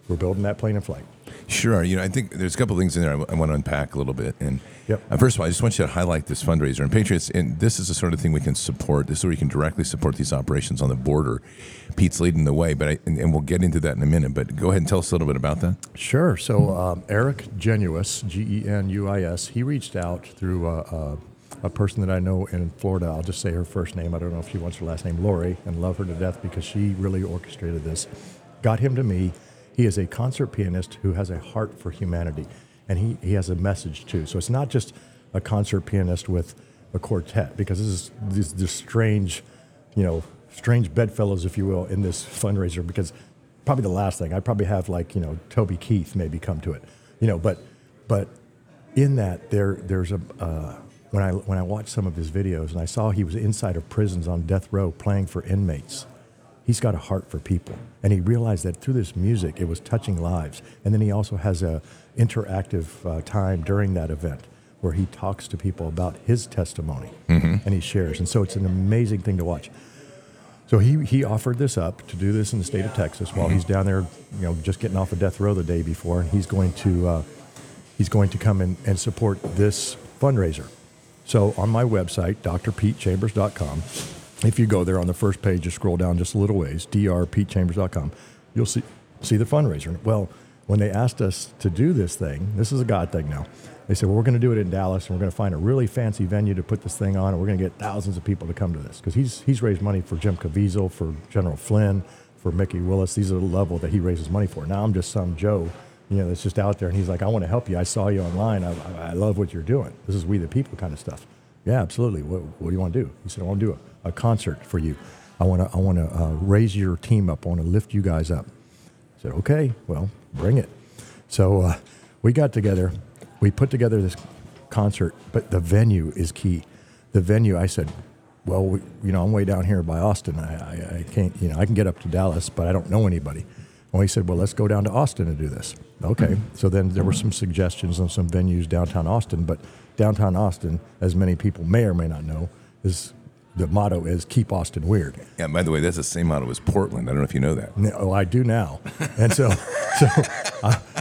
we're building that plane in flight. Sure. You know, I think there's a couple of things in there I, w- I want to unpack a little bit. And Yep. uh, first of all, I just want you to highlight this fundraiser. And Patriots, and this is the sort of thing we can support. This is where we can directly support these operations on the border. Pete's leading the way, but I, and, and we'll get into that in a minute. But go ahead and tell us a little bit about that. Sure. So um, Eric Genuis, G E N U I S, he reached out through uh, uh, a person that I know in Florida. I'll just say her first name. I don't know if she wants her last name, Lori, and love her to death because she really orchestrated this. Got him to me. He is a concert pianist who has a heart for humanity, and he, he has a message too. So it's not just a concert pianist with a quartet because this is this, this strange, you know, strange bedfellows, if you will, in this fundraiser. Because probably the last thing I'd probably have like you know Toby Keith maybe come to it, you know, but but in that there there's a uh, when I when I watched some of his videos and I saw he was inside of prisons on death row playing for inmates. He's got a heart for people, and he realized that through this music it was touching lives. And then he also has a interactive uh, time during that event where he talks to people about his testimony and he shares. And so it's an amazing thing to watch. So he, he offered this up to do this in the state of Texas while he's down there, you know, just getting off of death row the day before, and he's going to uh, he's going to come in and support this fundraiser. So on my website, drpetechambers.com, if you go there on the first page, just scroll down just a little ways, drpetechambers.com, you'll see see the fundraiser. Well, when they asked us to do this thing, this is a God thing now. They said, well, we're going to do it in Dallas, and we're going to find a really fancy venue to put this thing on, and we're going to get thousands of people to come to this because he's he's raised money for Jim Caviezel, for General Flynn, for Mikki Willis. These are the level that he raises money for. Now I'm just some Joe, you know, that's just out there, and he's like, I want to help you. I saw you online. I, I, I love what you're doing. This is we the people kind of stuff. Yeah, absolutely. What, what do you want to do? He said, I want to do a, a concert for you. I want to I want to uh, raise your team up. I want to lift you guys up. I said, okay, well, bring it. So uh, we got together. We put together this concert, but the venue is key. The venue, I said, well, we, you know, I'm way down here by Austin. I, I, I can't, you know, I can get up to Dallas, but I don't know anybody. Well, he said, well, let's go down to Austin and do this. Okay. So then there were some suggestions on some venues downtown Austin, but downtown Austin, as many people may or may not know, is the motto is keep Austin weird. Yeah, by the way, that's the same motto as Portland. I don't know if you know that. No, oh, I do now. And so, so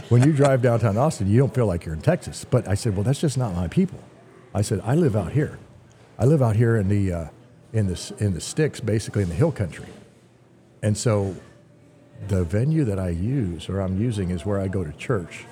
when you drive downtown Austin, you don't feel like you're in Texas. But I said, well, that's just not my people. I said, I live out here. I live out here in the uh, in the in the sticks, basically in the hill country. And so, the venue that I use or I'm using is where I go to church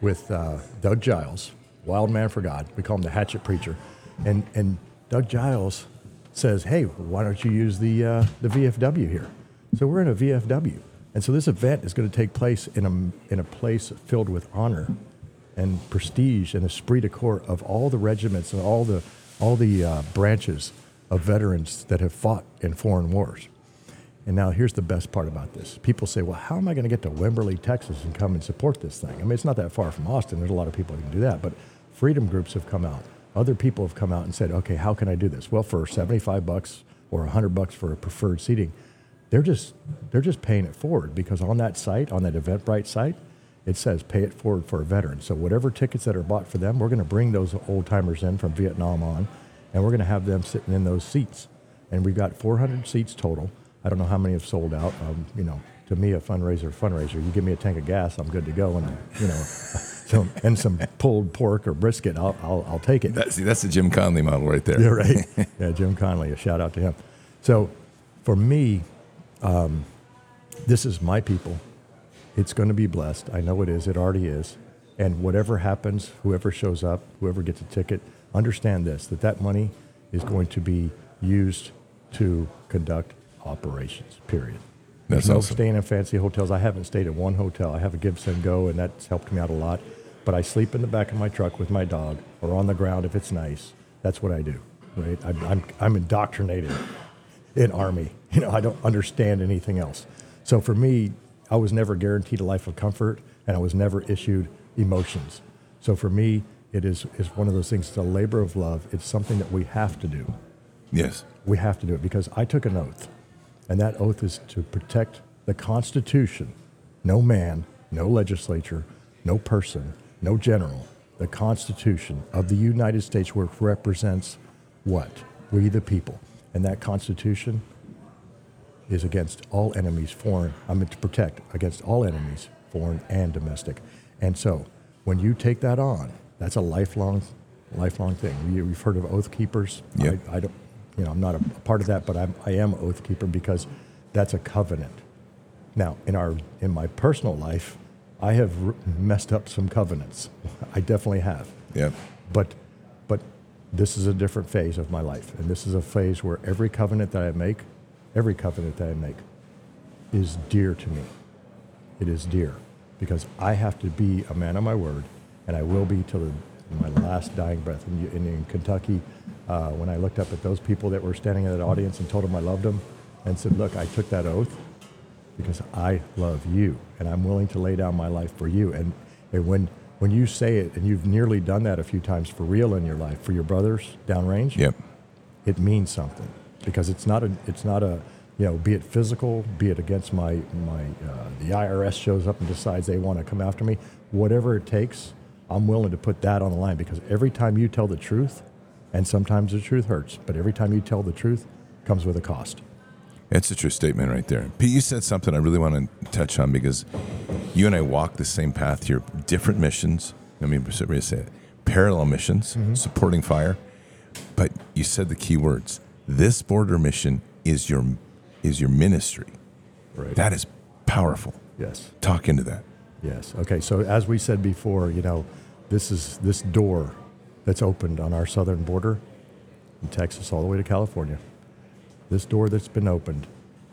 with uh, Doug Giles, Wild Man for God. We call him the Hatchet Preacher, and and Doug Giles says, "Hey, why don't you use the uh, the VFW here?" So we're in a VFW, and so this event is going to take place in a in a place filled with honor and prestige and esprit de corps of all the regiments and all the all the uh, branches of veterans that have fought in foreign wars. And now here's the best part about this. People say, well, how am I going to get to Wimberley, Texas and come and support this thing? I mean, it's not that far from Austin. There's a lot of people that can do that. But freedom groups have come out. Other people have come out and said, okay, how can I do this? Well, for 75 bucks or 100 bucks for a preferred seating, they're just, they're just paying it forward because on that site, on that Eventbrite site, it says pay it forward for a veteran. So whatever tickets that are bought for them, we're going to bring those old timers in from Vietnam on, and we're going to have them sitting in those seats. And we've got 400 seats total. I don't know how many have sold out. Um, you know, to me, a fundraiser, fundraiser. You give me a tank of gas, I'm good to go, and you know, some, and some pulled pork or brisket, I'll, I'll, I'll take it. That, see, that's the Jim Conley model right there. Yeah, right. yeah, Jim Conley. A shout out to him. So, for me, um, this is my people. It's going to be blessed. I know it is. It already is. And whatever happens, whoever shows up, whoever gets a ticket, understand this: that that money is going to be used to conduct operations. Period. That's no awesome. staying in fancy hotels. I haven't stayed at one hotel. I have a Gibson Go, and that's helped me out a lot. But I sleep in the back of my truck with my dog, or on the ground if it's nice. That's what I do. Right? I'm, I'm, I'm indoctrinated in army. You know, I don't understand anything else. So for me, I was never guaranteed a life of comfort, and I was never issued emotions. So for me, it is is one of those things. It's a labor of love. It's something that we have to do. Yes. We have to do it because I took an oath, and that oath is to protect the Constitution. No man, no legislature, no person, no general. The Constitution of the United States, which represents what? We the people. And that Constitution is against all enemies, foreign. I'm meant to protect against all enemies, foreign and domestic. And so, when you take that on, that's a lifelong, lifelong thing. You, have heard of oath keepers. Yeah. I, I don't, you know, I'm not a, part of that, but I'm, I am oath keeper because that's a covenant. Now, in our in my personal life, I have r- messed up some covenants. I definitely have. Yeah. But but this is a different phase of my life, and this is a phase where every covenant that I make, every covenant that I make, is dear to me. It is dear because I have to be a man of my word, and I will be till the, my last dying breath. In, in, in Kentucky, uh, when I looked up at those people that were standing in that audience and told them I loved them, and said, "Look, I took that oath." because I love you and I'm willing to lay down my life for you. And, and when, when you say it, and you've nearly done that a few times for real in your life, for your brothers downrange, Yep. it means something because it's not a, it's not a, you know, be it physical, be it against my, my, uh, the IRS shows up and decides they want to come after me, whatever it takes, I'm willing to put that on the line because every time you tell the truth, and sometimes the truth hurts, but every time you tell the truth comes with a cost. It's a true statement right there. Pete, you said something I really want to touch on because you and I walk the same path here, different missions. I mean, say it, parallel missions, mm-hmm. supporting fire. But you said the key words. This border mission is your is your ministry. Right. That is powerful. yes. Talk into that. Yes. Okay. So as we said before, you know, this is this door that's opened on our southern border in Texas all the way to California. This door that's been opened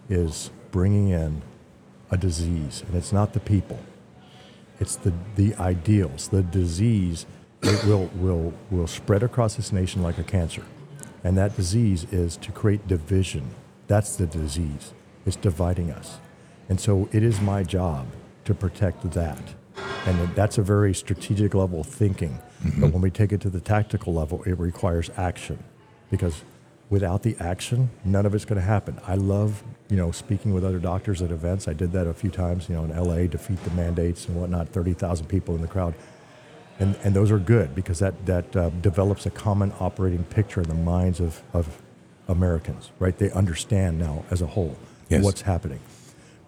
is bringing in a disease, and it's not the people. It's the, the ideals. The disease it will, will, will spread across this nation like a cancer. And that disease is to create division. That's the disease. It's dividing us. And so it is my job to protect that. And that's a very strategic level of thinking. But when we take it to the tactical level, it requires action. Because without the action, none of it's going to happen. I love, you know, speaking with other doctors at events. I did that a few times, you know, in LA, defeat the mandates and whatnot, 30,000 people in the crowd. And, and those are good because that, that uh, develops a common operating picture in the minds of, of Americans, right? They understand now as a whole Yes. what's happening.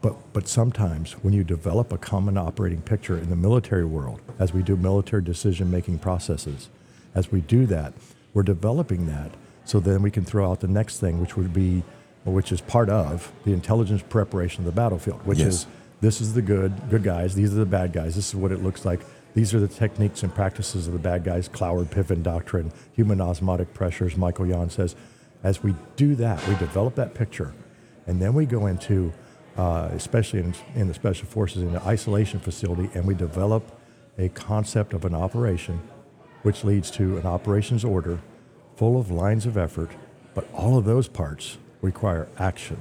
But, but sometimes when you develop a common operating picture in the military world, as we do military decision making processes, as we do that, we're developing that so then we can throw out the next thing, which would be, which is part of the intelligence preparation of the battlefield, which Yes. is this is the good, good guys, these are the bad guys, this is what it looks like. These are the techniques and practices of the bad guys, Cloward Piven doctrine, human osmotic pressures, Michael Yon says. As we do that, we develop that picture, and then we go into, uh, especially in, in the special forces, in the isolation facility, and we develop a concept of an operation, which leads to an operations order full of lines of effort, but all of those parts require action.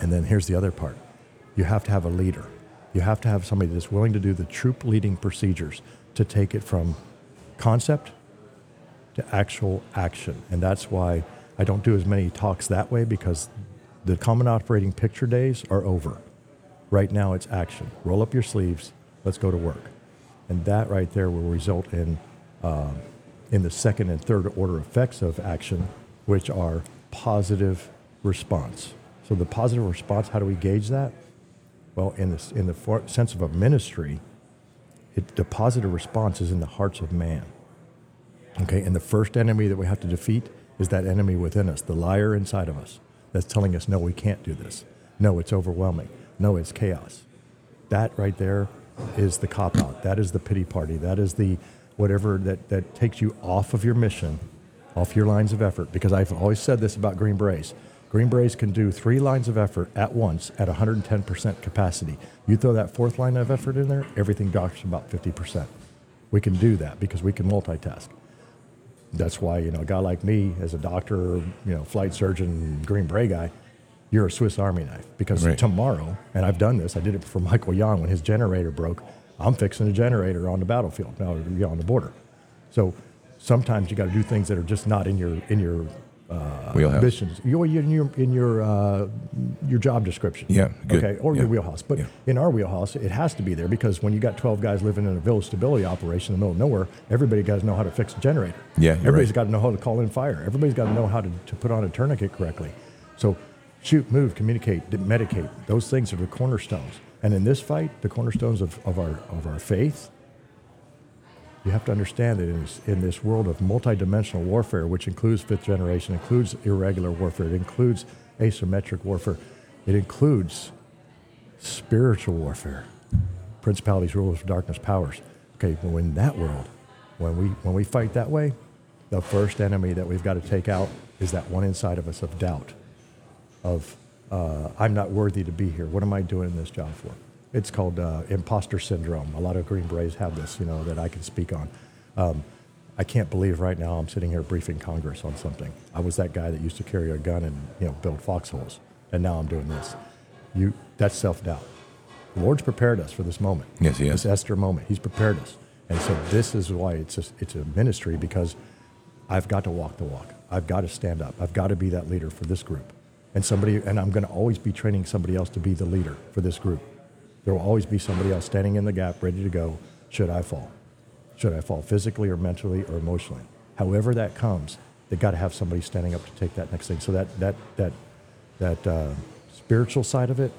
And then here's the other part you have to have a leader. You have to have somebody that's willing to do the troop leading procedures to take it from concept to actual action. And that's why I don't do as many talks that way because the common operating picture days are over. Right now, it's action. Roll up your sleeves, let's go to work. And that right there will result in, uh, in the second and third order effects of action, which are positive response. So, the positive response, how do we gauge that? Well, in the, in the for, sense of a ministry, it, the positive response is in the hearts of man. Okay, and the first enemy that we have to defeat is that enemy within us, the liar inside of us, that's telling us, no, we can't do this. No, it's overwhelming. No, it's chaos. That right there is the cop out. That is the pity party. That is the whatever that, that takes you off of your mission, off your lines of effort. Because I've always said this about Green Berets. Green Berets can do three lines of effort at once at 110% capacity. You throw that fourth line of effort in there, everything drops about 50%. We can do that because we can multitask that's why you know a guy like me as a doctor you know flight surgeon green beret guy you're a swiss army knife because Right. tomorrow and i've done this i did it for michael yon when his generator broke i'm fixing a generator on the battlefield now you know, on the border so sometimes you got to do things that are just not in your in your uh, Wheelhouse. missions your in your in your uh, your job description Yeah, good. okay or Yeah. your wheelhouse but Yeah. in our wheelhouse, it has to be there because when you got 12 guys living in a village stability operation in the middle of nowhere, everybody got to know how to fix a generator. Yeah, you're Everybody's right. got to know how to call in fire. Everybody's got to know how to, to put on a tourniquet correctly. So shoot, move, communicate, medicate. Those things are the cornerstones. And in this fight, the cornerstones of, of, our, of our faith, you have to understand that in this, in this world of multidimensional warfare, which includes fifth generation, includes irregular warfare, it includes asymmetric warfare, it includes spiritual warfare, principalities, rulers of darkness, powers. Okay, well, in that world, when we, when we fight that way, the first enemy that we've got to take out is that one inside of us of doubt, of uh, I'm not worthy to be here. What am I doing this job for? It's called uh, imposter syndrome. A lot of Green Berets have this, you know, that I can speak on. Um, I can't believe right now I'm sitting here briefing Congress on something. I was that guy that used to carry a gun and you know build foxholes, and now I'm doing this. You, that's self doubt. The Lord's prepared us for this moment. Yes, He has. This Esther moment. He's prepared us, and so this is why it's a, it's a ministry because I've got to walk the walk. I've got to stand up. I've got to be that leader for this group, and somebody, and I'm going to always be training somebody else to be the leader for this group. There will always be somebody else standing in the gap, ready to go. Should I fall? Should I fall physically or mentally or emotionally? However that comes, they've got to have somebody standing up to take that next thing. So that that that that uh, spiritual side of it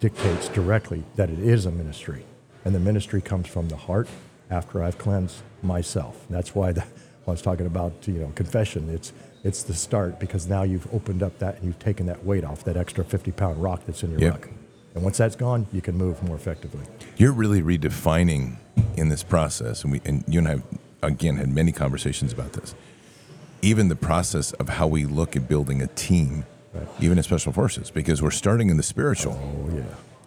dictates directly that it is a ministry, and the ministry comes from the heart. After I've cleansed myself, that's why the, I was talking about you know confession. It's it's the start because now you've opened up that and you've taken that weight off that extra 50 pound rock that's in your Yep. ruck. And once that's gone, you can move more effectively. You're really redefining in this process, and we and you and I again had many conversations about this. Even the process of how we look at building a team, Right. even in special forces, because we're starting in the spiritual Oh, yeah.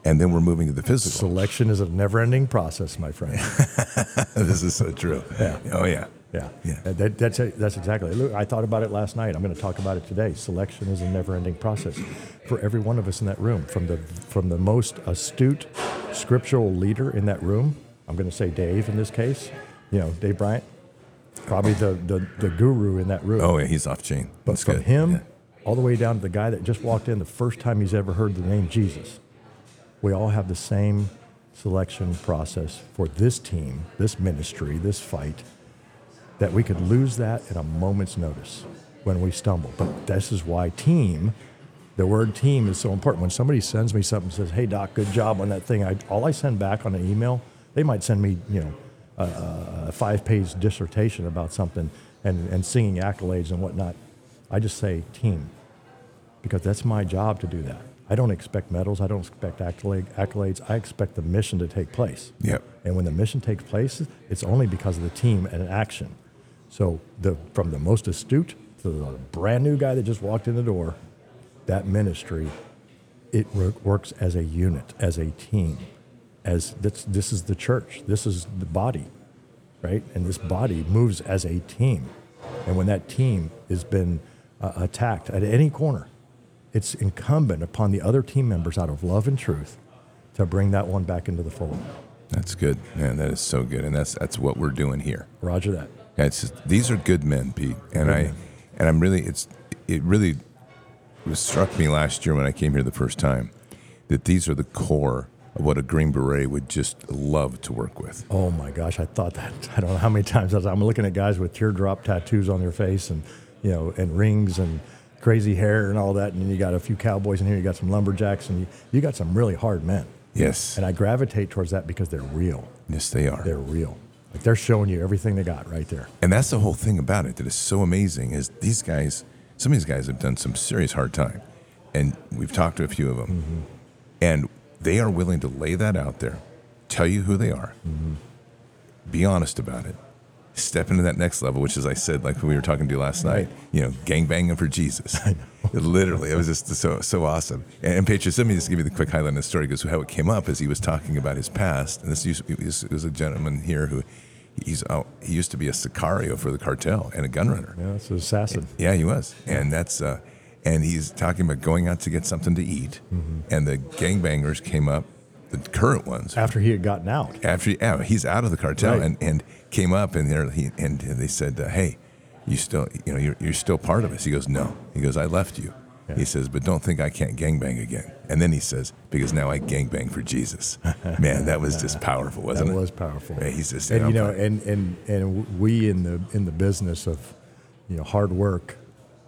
and then we're moving to the physical. Selection is a never ending process, my friend. this is so true. Yeah. Oh yeah. Yeah. Yeah. That, that- that's, that's exactly it. Look, I thought about it last night. I'm going to talk about it today. Selection is a never ending process for every one of us in that room, from the, from the most astute scriptural leader in that room. I'm going to say Dave in this case, you know, Dave Bryant, probably the, the, the guru in that room. Oh yeah, he's off chain. But That's from good. him Yeah. all the way down to the guy that just walked in the first time he's ever heard the name Jesus, we all have the same selection process for this team, this ministry, this fight, that we could lose that at a moment's notice when we stumble. But this is why team, the word team is so important. When somebody sends me something and says, hey, Doc, good job on that thing, I, all I send back on an email, they might send me, you know, a, a five page dissertation about something and, and singing accolades and whatnot. I just say team because that's my job to do that. I don't expect medals. I don't expect accolade, accolades. I expect the mission to take place. Yep. And when the mission takes place, it's only because of the team and action. So the, from the most astute to the brand new guy that just walked in the door, that ministry, it works as a unit, as a team. As this, this is the church. This is the body, right? And this body moves as a team. And when that team has been uh, attacked at any corner, it's incumbent upon the other team members out of love and truth to bring that one back into the fold. That's good, man. That is so good, and that's that's what we're doing here. Roger that. Yeah, It's just, these are good men, Pete, and Good I men. and I'm really it's it really was struck me last year when I came here the first time that these are the core of what a Green Beret would just love to work with. Oh my gosh, I thought that. I don't know how many times I was, I'm looking at guys with teardrop tattoos on their face and, you know, and rings and crazy hair and all that. And then you got a few cowboys in here, you got some lumberjacks, and you, you got some really hard men. Yes, And I gravitate towards that because they're real. yes, they are. They're real. Like they're showing you everything they got right there. And that's the whole thing about it that is so amazing is these guys, some of these guys have done some serious hard time. And we've talked to a few of them. Mm-hmm. And they are willing to lay that out there, tell you who they are, mm-hmm. be honest about it, step into that next level, which is I said, like we were talking to you last Right. night, you know, gangbanging for Jesus. Literally, it was just so so awesome. And, and Patriot, let me just give you the quick highlight of the story because how it came up is he was talking about his past, and this used, was, was a gentleman here who he's oh, he used to be a sicario for the cartel and a gun runner. Yeah, it's an assassin. Yeah, he was, and that's uh, and he's talking about going out to get something to eat, and the gangbangers came up, the current ones After he had gotten out. after yeah, he's out of the cartel Right. and, and came up and there he and, they said, uh, "Hey, you still you know you're, you're still part of us." He goes, "No." He goes, "I left you." Yeah. He says, "But don't think I can't gangbang again." And then he says, "Because now I gangbang for Jesus." Man, that was just powerful, wasn't it? It was powerful. Yeah, he's just and you know, and, and and we in the in the business of you know hard work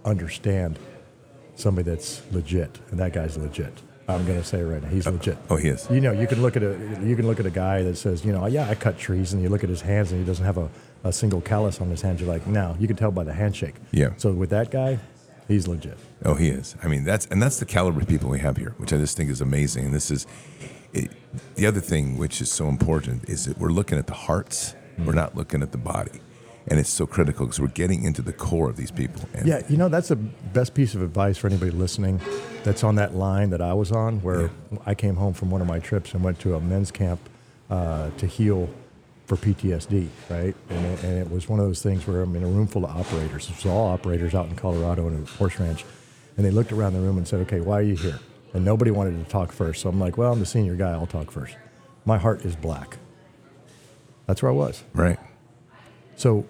understand somebody that's legit, and that guy's legit. I'm going to say it right now, he's oh, legit. Oh, he is. You know, you can look at a you can look at a guy that says, you know, oh, yeah, I cut trees, and you look at his hands, and he doesn't have a, a single callus on his hands. You're like, no, you can tell by the handshake. Yeah. So with that guy, he's legit. Oh, he is. I mean, that's and that's the caliber of people we have here, which I just think is amazing. And this is it, the other thing, which is so important, is that we're looking at the hearts. We're not looking at the body, and it's so critical because we're getting into the core of these people. And Yeah, you know, that's the best piece of advice for anybody listening that's on that line that I was on, where I came home from one of my trips and went to a men's camp uh, to heal for PTSD, right? And it, and it was one of those things where I'm in a room full of operators. It was all operators out in Colorado in a horse ranch. And they looked around the room and said, okay, why are you here? And nobody wanted to talk first. So I'm like, well, I'm the senior guy, I'll talk first. My heart is black. That's where I was. right, So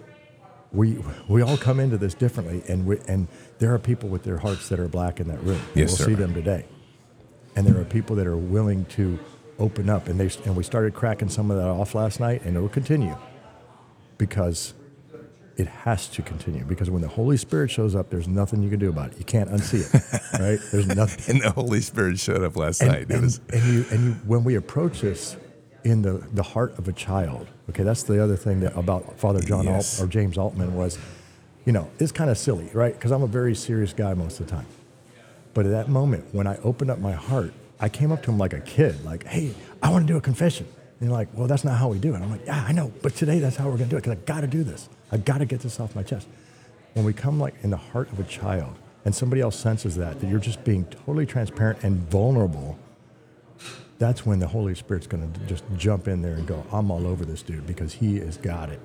we we all come into this differently, and we, and there are people with their hearts that are black in that room. And Yes, we'll sir. see them today, and there are people that are willing to open up, and they and we started cracking some of that off last night, and it will continue because it has to continue because when the Holy Spirit shows up, there's nothing you can do about it. You can't unsee it, right? There's nothing. and the Holy Spirit showed up last And, night. It was and you and you when we approach this in the, the heart of a child, okay, that's the other thing that about Father John Yes. Alt, or James Altman was, you know, it's kind of silly, right? Because I'm a very serious guy most of the time. But at that moment, when I opened up my heart, I came up to him like a kid, like, hey, I want to do a confession. And you're like, well, that's not how we do it. I'm like, yeah, I know, but today that's how we're going to do it because I got to do this. I got to get this off my chest. When we come like in the heart of a child and somebody else senses that, that you're just being totally transparent and vulnerable, that's when the Holy Spirit's going to just jump in there and go, I'm all over this dude because he has got it.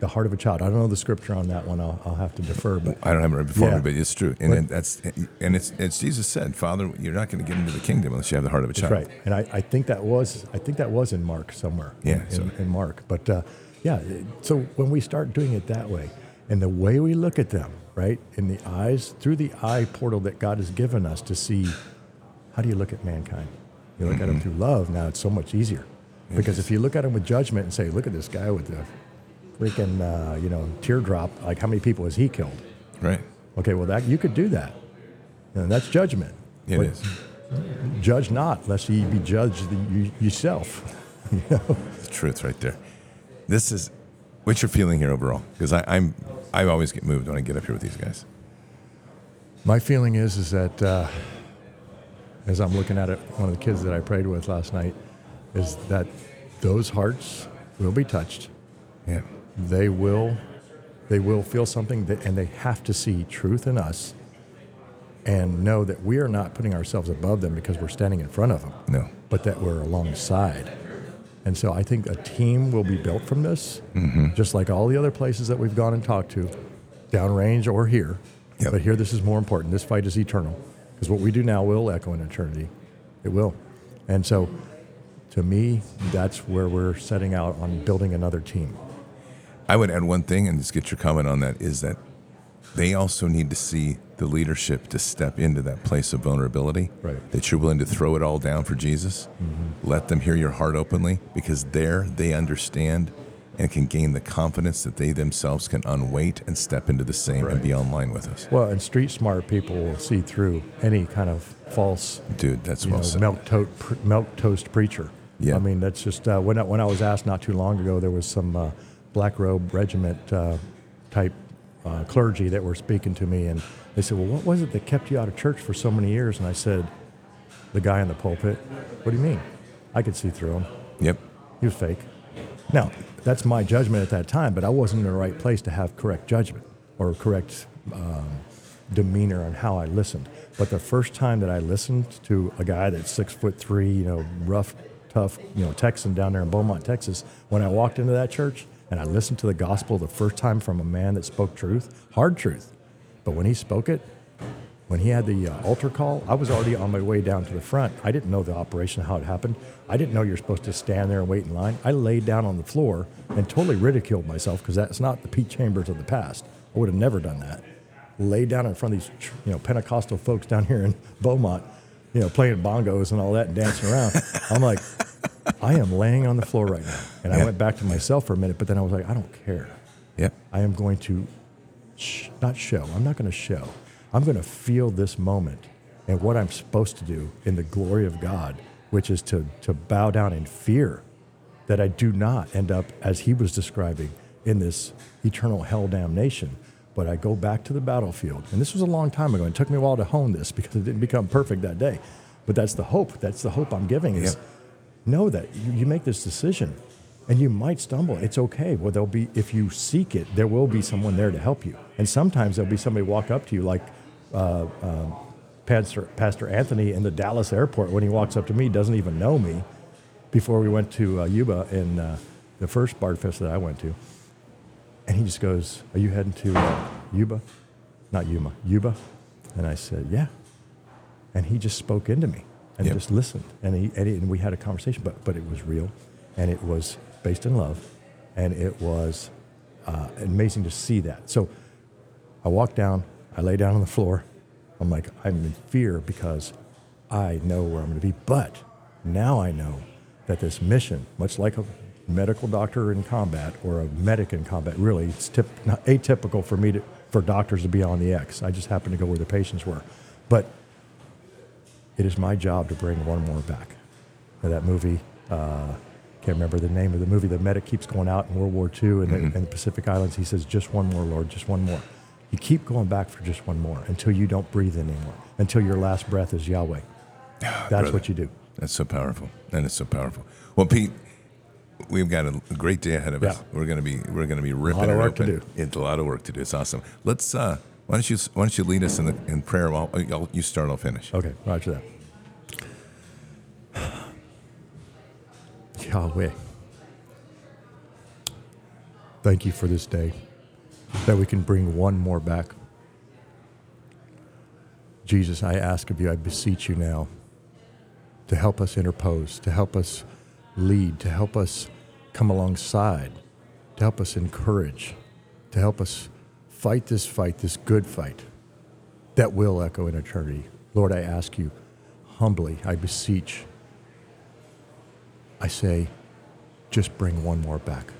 The heart of a child. I don't know the scripture on that one. I'll, I'll have to defer, but I don't have it right before Yeah. me, but it's true, and it, that's and it's it's Jesus said, Father, you're not going to get into the kingdom unless you have the heart of a child. That's right. And I, I think that was I think that was in Mark somewhere. Yeah, In, so- in, in Mark. But uh, yeah, so when we start doing it that way, and the way we look at them, right, in the eyes through the eye portal that God has given us to see, how do you look at mankind? You look at them through love. Now it's so much easier, because if you look at them with judgment and say, look at this guy with the freaking uh, you know teardrop, like how many people has he killed? Right? Okay, well that you could do that, and that's judgment. It But is. judge not, lest ye be judged you, yourself. you know? the truth right there. This is what's your feeling here overall? Because I'm I always get moved when I get up here with these guys. My feeling is is that uh, as I'm looking at it, one of the kids that I prayed with last night is that those hearts will be touched. Yeah. They will, they will feel something, that, and they have to see truth in us, and know that we are not putting ourselves above them because we're standing in front of them. No. but that we're alongside. And so I think a team will be built from this, Mm-hmm. just like all the other places that we've gone and talked to, downrange or here. Yep. But here, this is more important. This fight is eternal because what we do now will echo in eternity. It will. And so to me, that's where we're setting out on building another team. I would add one thing and just get your comment on that is that they also need to see the leadership to step into that place of vulnerability. Right. That you're willing to throw it all down for Jesus. Mm-hmm. Let them hear your heart openly because there they understand and can gain the confidence that they themselves can unweight and step into the same and be online with us. Well, and street smart people will see through any kind of false Dude, that's well know, milk, to- pr- milk toast preacher. Yeah. I mean, that's just uh, when I, when I was asked not too long ago, there was some uh, black robe regiment uh, type uh, clergy that were speaking to me, and they said, "Well, what was it that kept you out of church for so many years?" And I said, "The guy in the pulpit." What do you mean? I could see through him. Yep. He was fake. Now, that's my judgment at that time, but I wasn't in the right place to have correct judgment or correct um, demeanor on how I listened. But the first time that I listened to a guy that's six foot three, you know, rough, tough, you know, Texan down there in Beaumont, Texas, when I walked into that church and I listened to the gospel the first time from a man that spoke truth, hard truth, but when he spoke it, when he had the uh, altar call, I was already on my way down to the front. I didn't know the operation, how it happened. I didn't know you're supposed to stand there and wait in line. I laid down on the floor and totally ridiculed myself because that's not the Pete Chambers of the past. I would have never done that. Laid down in front of these, you know, Pentecostal folks down here in Beaumont, you know, playing bongos and all that and dancing around. I'm like, I am laying on the floor right now. And I went back to myself for a minute, but then I was like, I don't care. Yep. I am going to sh- not show. I'm not going to show. I'm going to feel this moment and what I'm supposed to do in the glory of God, which is to, to bow down in fear that I do not end up, as he was describing, in this eternal hell damnation. But I go back to the battlefield. And this was a long time ago. It took me a while to hone this because it didn't become perfect that day. But that's the hope. That's the hope I'm giving is Yeah. know that you, you make this decision and you might stumble. It's okay. Well, there'll be, if you seek it, there will be someone there to help you. And sometimes there'll be somebody walk up to you like uh, um, Pastor, Pastor Anthony in the Dallas airport when he walks up to me, doesn't even know me before we went to uh, Yuba in uh, the first Bards Fest that I went to. And he just goes, Are you heading to uh, Yuba? Not Yuma, Yuba? And I said, Yeah. And he just spoke into me and Yep. just listened. And, he, and, he, and we had a conversation, but, but it was real and it was based in love. And it was uh, amazing to see that. So I walk down, I lay down on the floor. I'm like, I'm in fear because I know where I'm going to be. But now I know that this mission, much like a medical doctor in combat or a medic in combat, really, it's tip, not atypical for me to, for doctors to be on the X. I just happen to go where the patients were. But it is my job to bring one more back. That movie, uh, can't remember the name of the movie. The medic keeps going out in World War II in, the, in the Pacific Islands. He says, "Just one more, Lord, just one more." You keep going back for just one more until you don't breathe anymore, until your last breath is Yahweh. That's brother. what you do. That's so powerful. That is so powerful. Well, Pete, we've got a great day ahead of us. We're gonna be we're gonna be ripping a lot of it work to do. It's a lot of work to do. It's awesome. Let's uh, why don't you why don't you lead us in the in prayer? While I'll, you start, I'll finish. Okay, roger that. Yahweh, thank you for this day that we can bring one more back. Jesus, I ask of you, I beseech you now to help us interpose, to help us lead, to help us come alongside, to help us encourage, to help us fight this fight, this good fight that will echo in eternity. Lord, I ask you humbly, I beseech, I say, just bring one more back.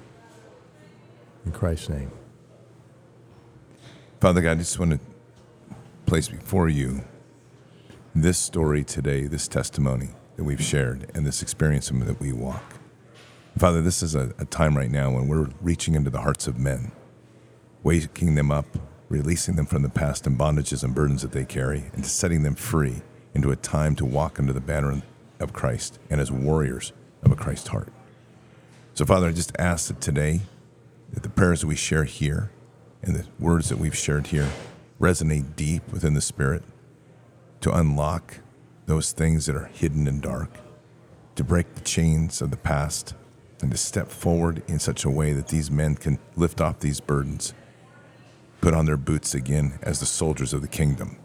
In Christ's name. Father God, I just want to place before you this story today, this testimony that we've shared, and this experience that we walk. Father, this is a, a time right now when we're reaching into the hearts of men, waking them up, releasing them from the past and bondages and burdens that they carry, and setting them free into a time to walk under the banner of Christ and as warriors of a Christ heart. So, Father, I just ask that today that the prayers that we share here and the words that we've shared here resonate deep within the Spirit to unlock those things that are hidden and dark, to break the chains of the past, and to step forward in such a way that these men can lift off these burdens, put on their boots again as the soldiers of the kingdom,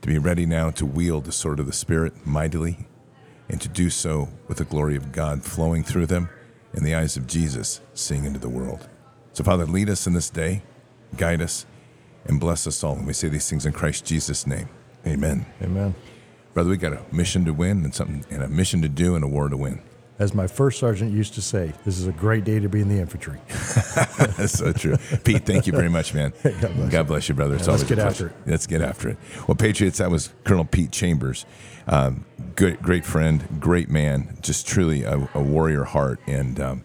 to be ready now to wield the sword of the Spirit mightily, and to do so with the glory of God flowing through them and the eyes of Jesus seeing into the world. So, Father, lead us in this day, guide us, and bless us all. And we say these things in Christ Jesus' name. Amen. Amen. Brother, we got a mission to win and something and a mission to do and a war to win. As my first sergeant used to say, this is a great day to be in the infantry. That's so true. Pete, thank you very much, man. God bless, you, brother. It's Yeah, let's get after Let's get after it. Well, Patriots, that was Colonel Pete Chambers. Um, good, great friend, great man, just truly a, a warrior heart. And um,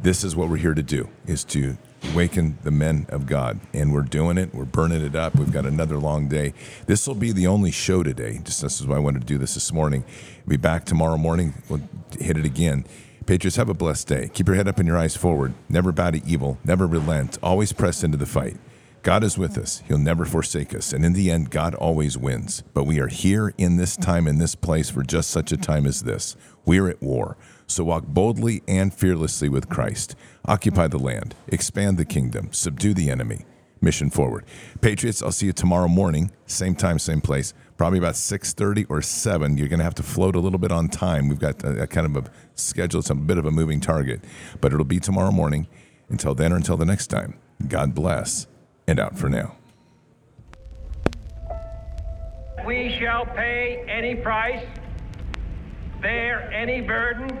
this is what we're here to do: is to awaken the men of God, and we're doing it. We're burning it up. We've got another long day. This will be the only show today. Just this is why I wanted to do this this morning. Be back tomorrow morning. We'll hit it again. Patriots, have a blessed day. Keep your head up and your eyes forward. Never bow to evil. Never relent. Always press into the fight. God is with us. He'll never forsake us. And in the end, God always wins. But we are here in this time, in this place, for just such a time as this. We are at war. So walk boldly and fearlessly with Christ. Occupy the land. Expand the kingdom. Subdue the enemy. Mission forward. Patriots, I'll see you tomorrow morning. Same time, same place. Probably about 6.30 or 7. You're going to have to float a little bit on time. We've got a, a kind of a schedule. It's a bit of a moving target. But it'll be tomorrow morning. Until then or until the next time, God bless and out for now. We shall pay any price, bear any burden,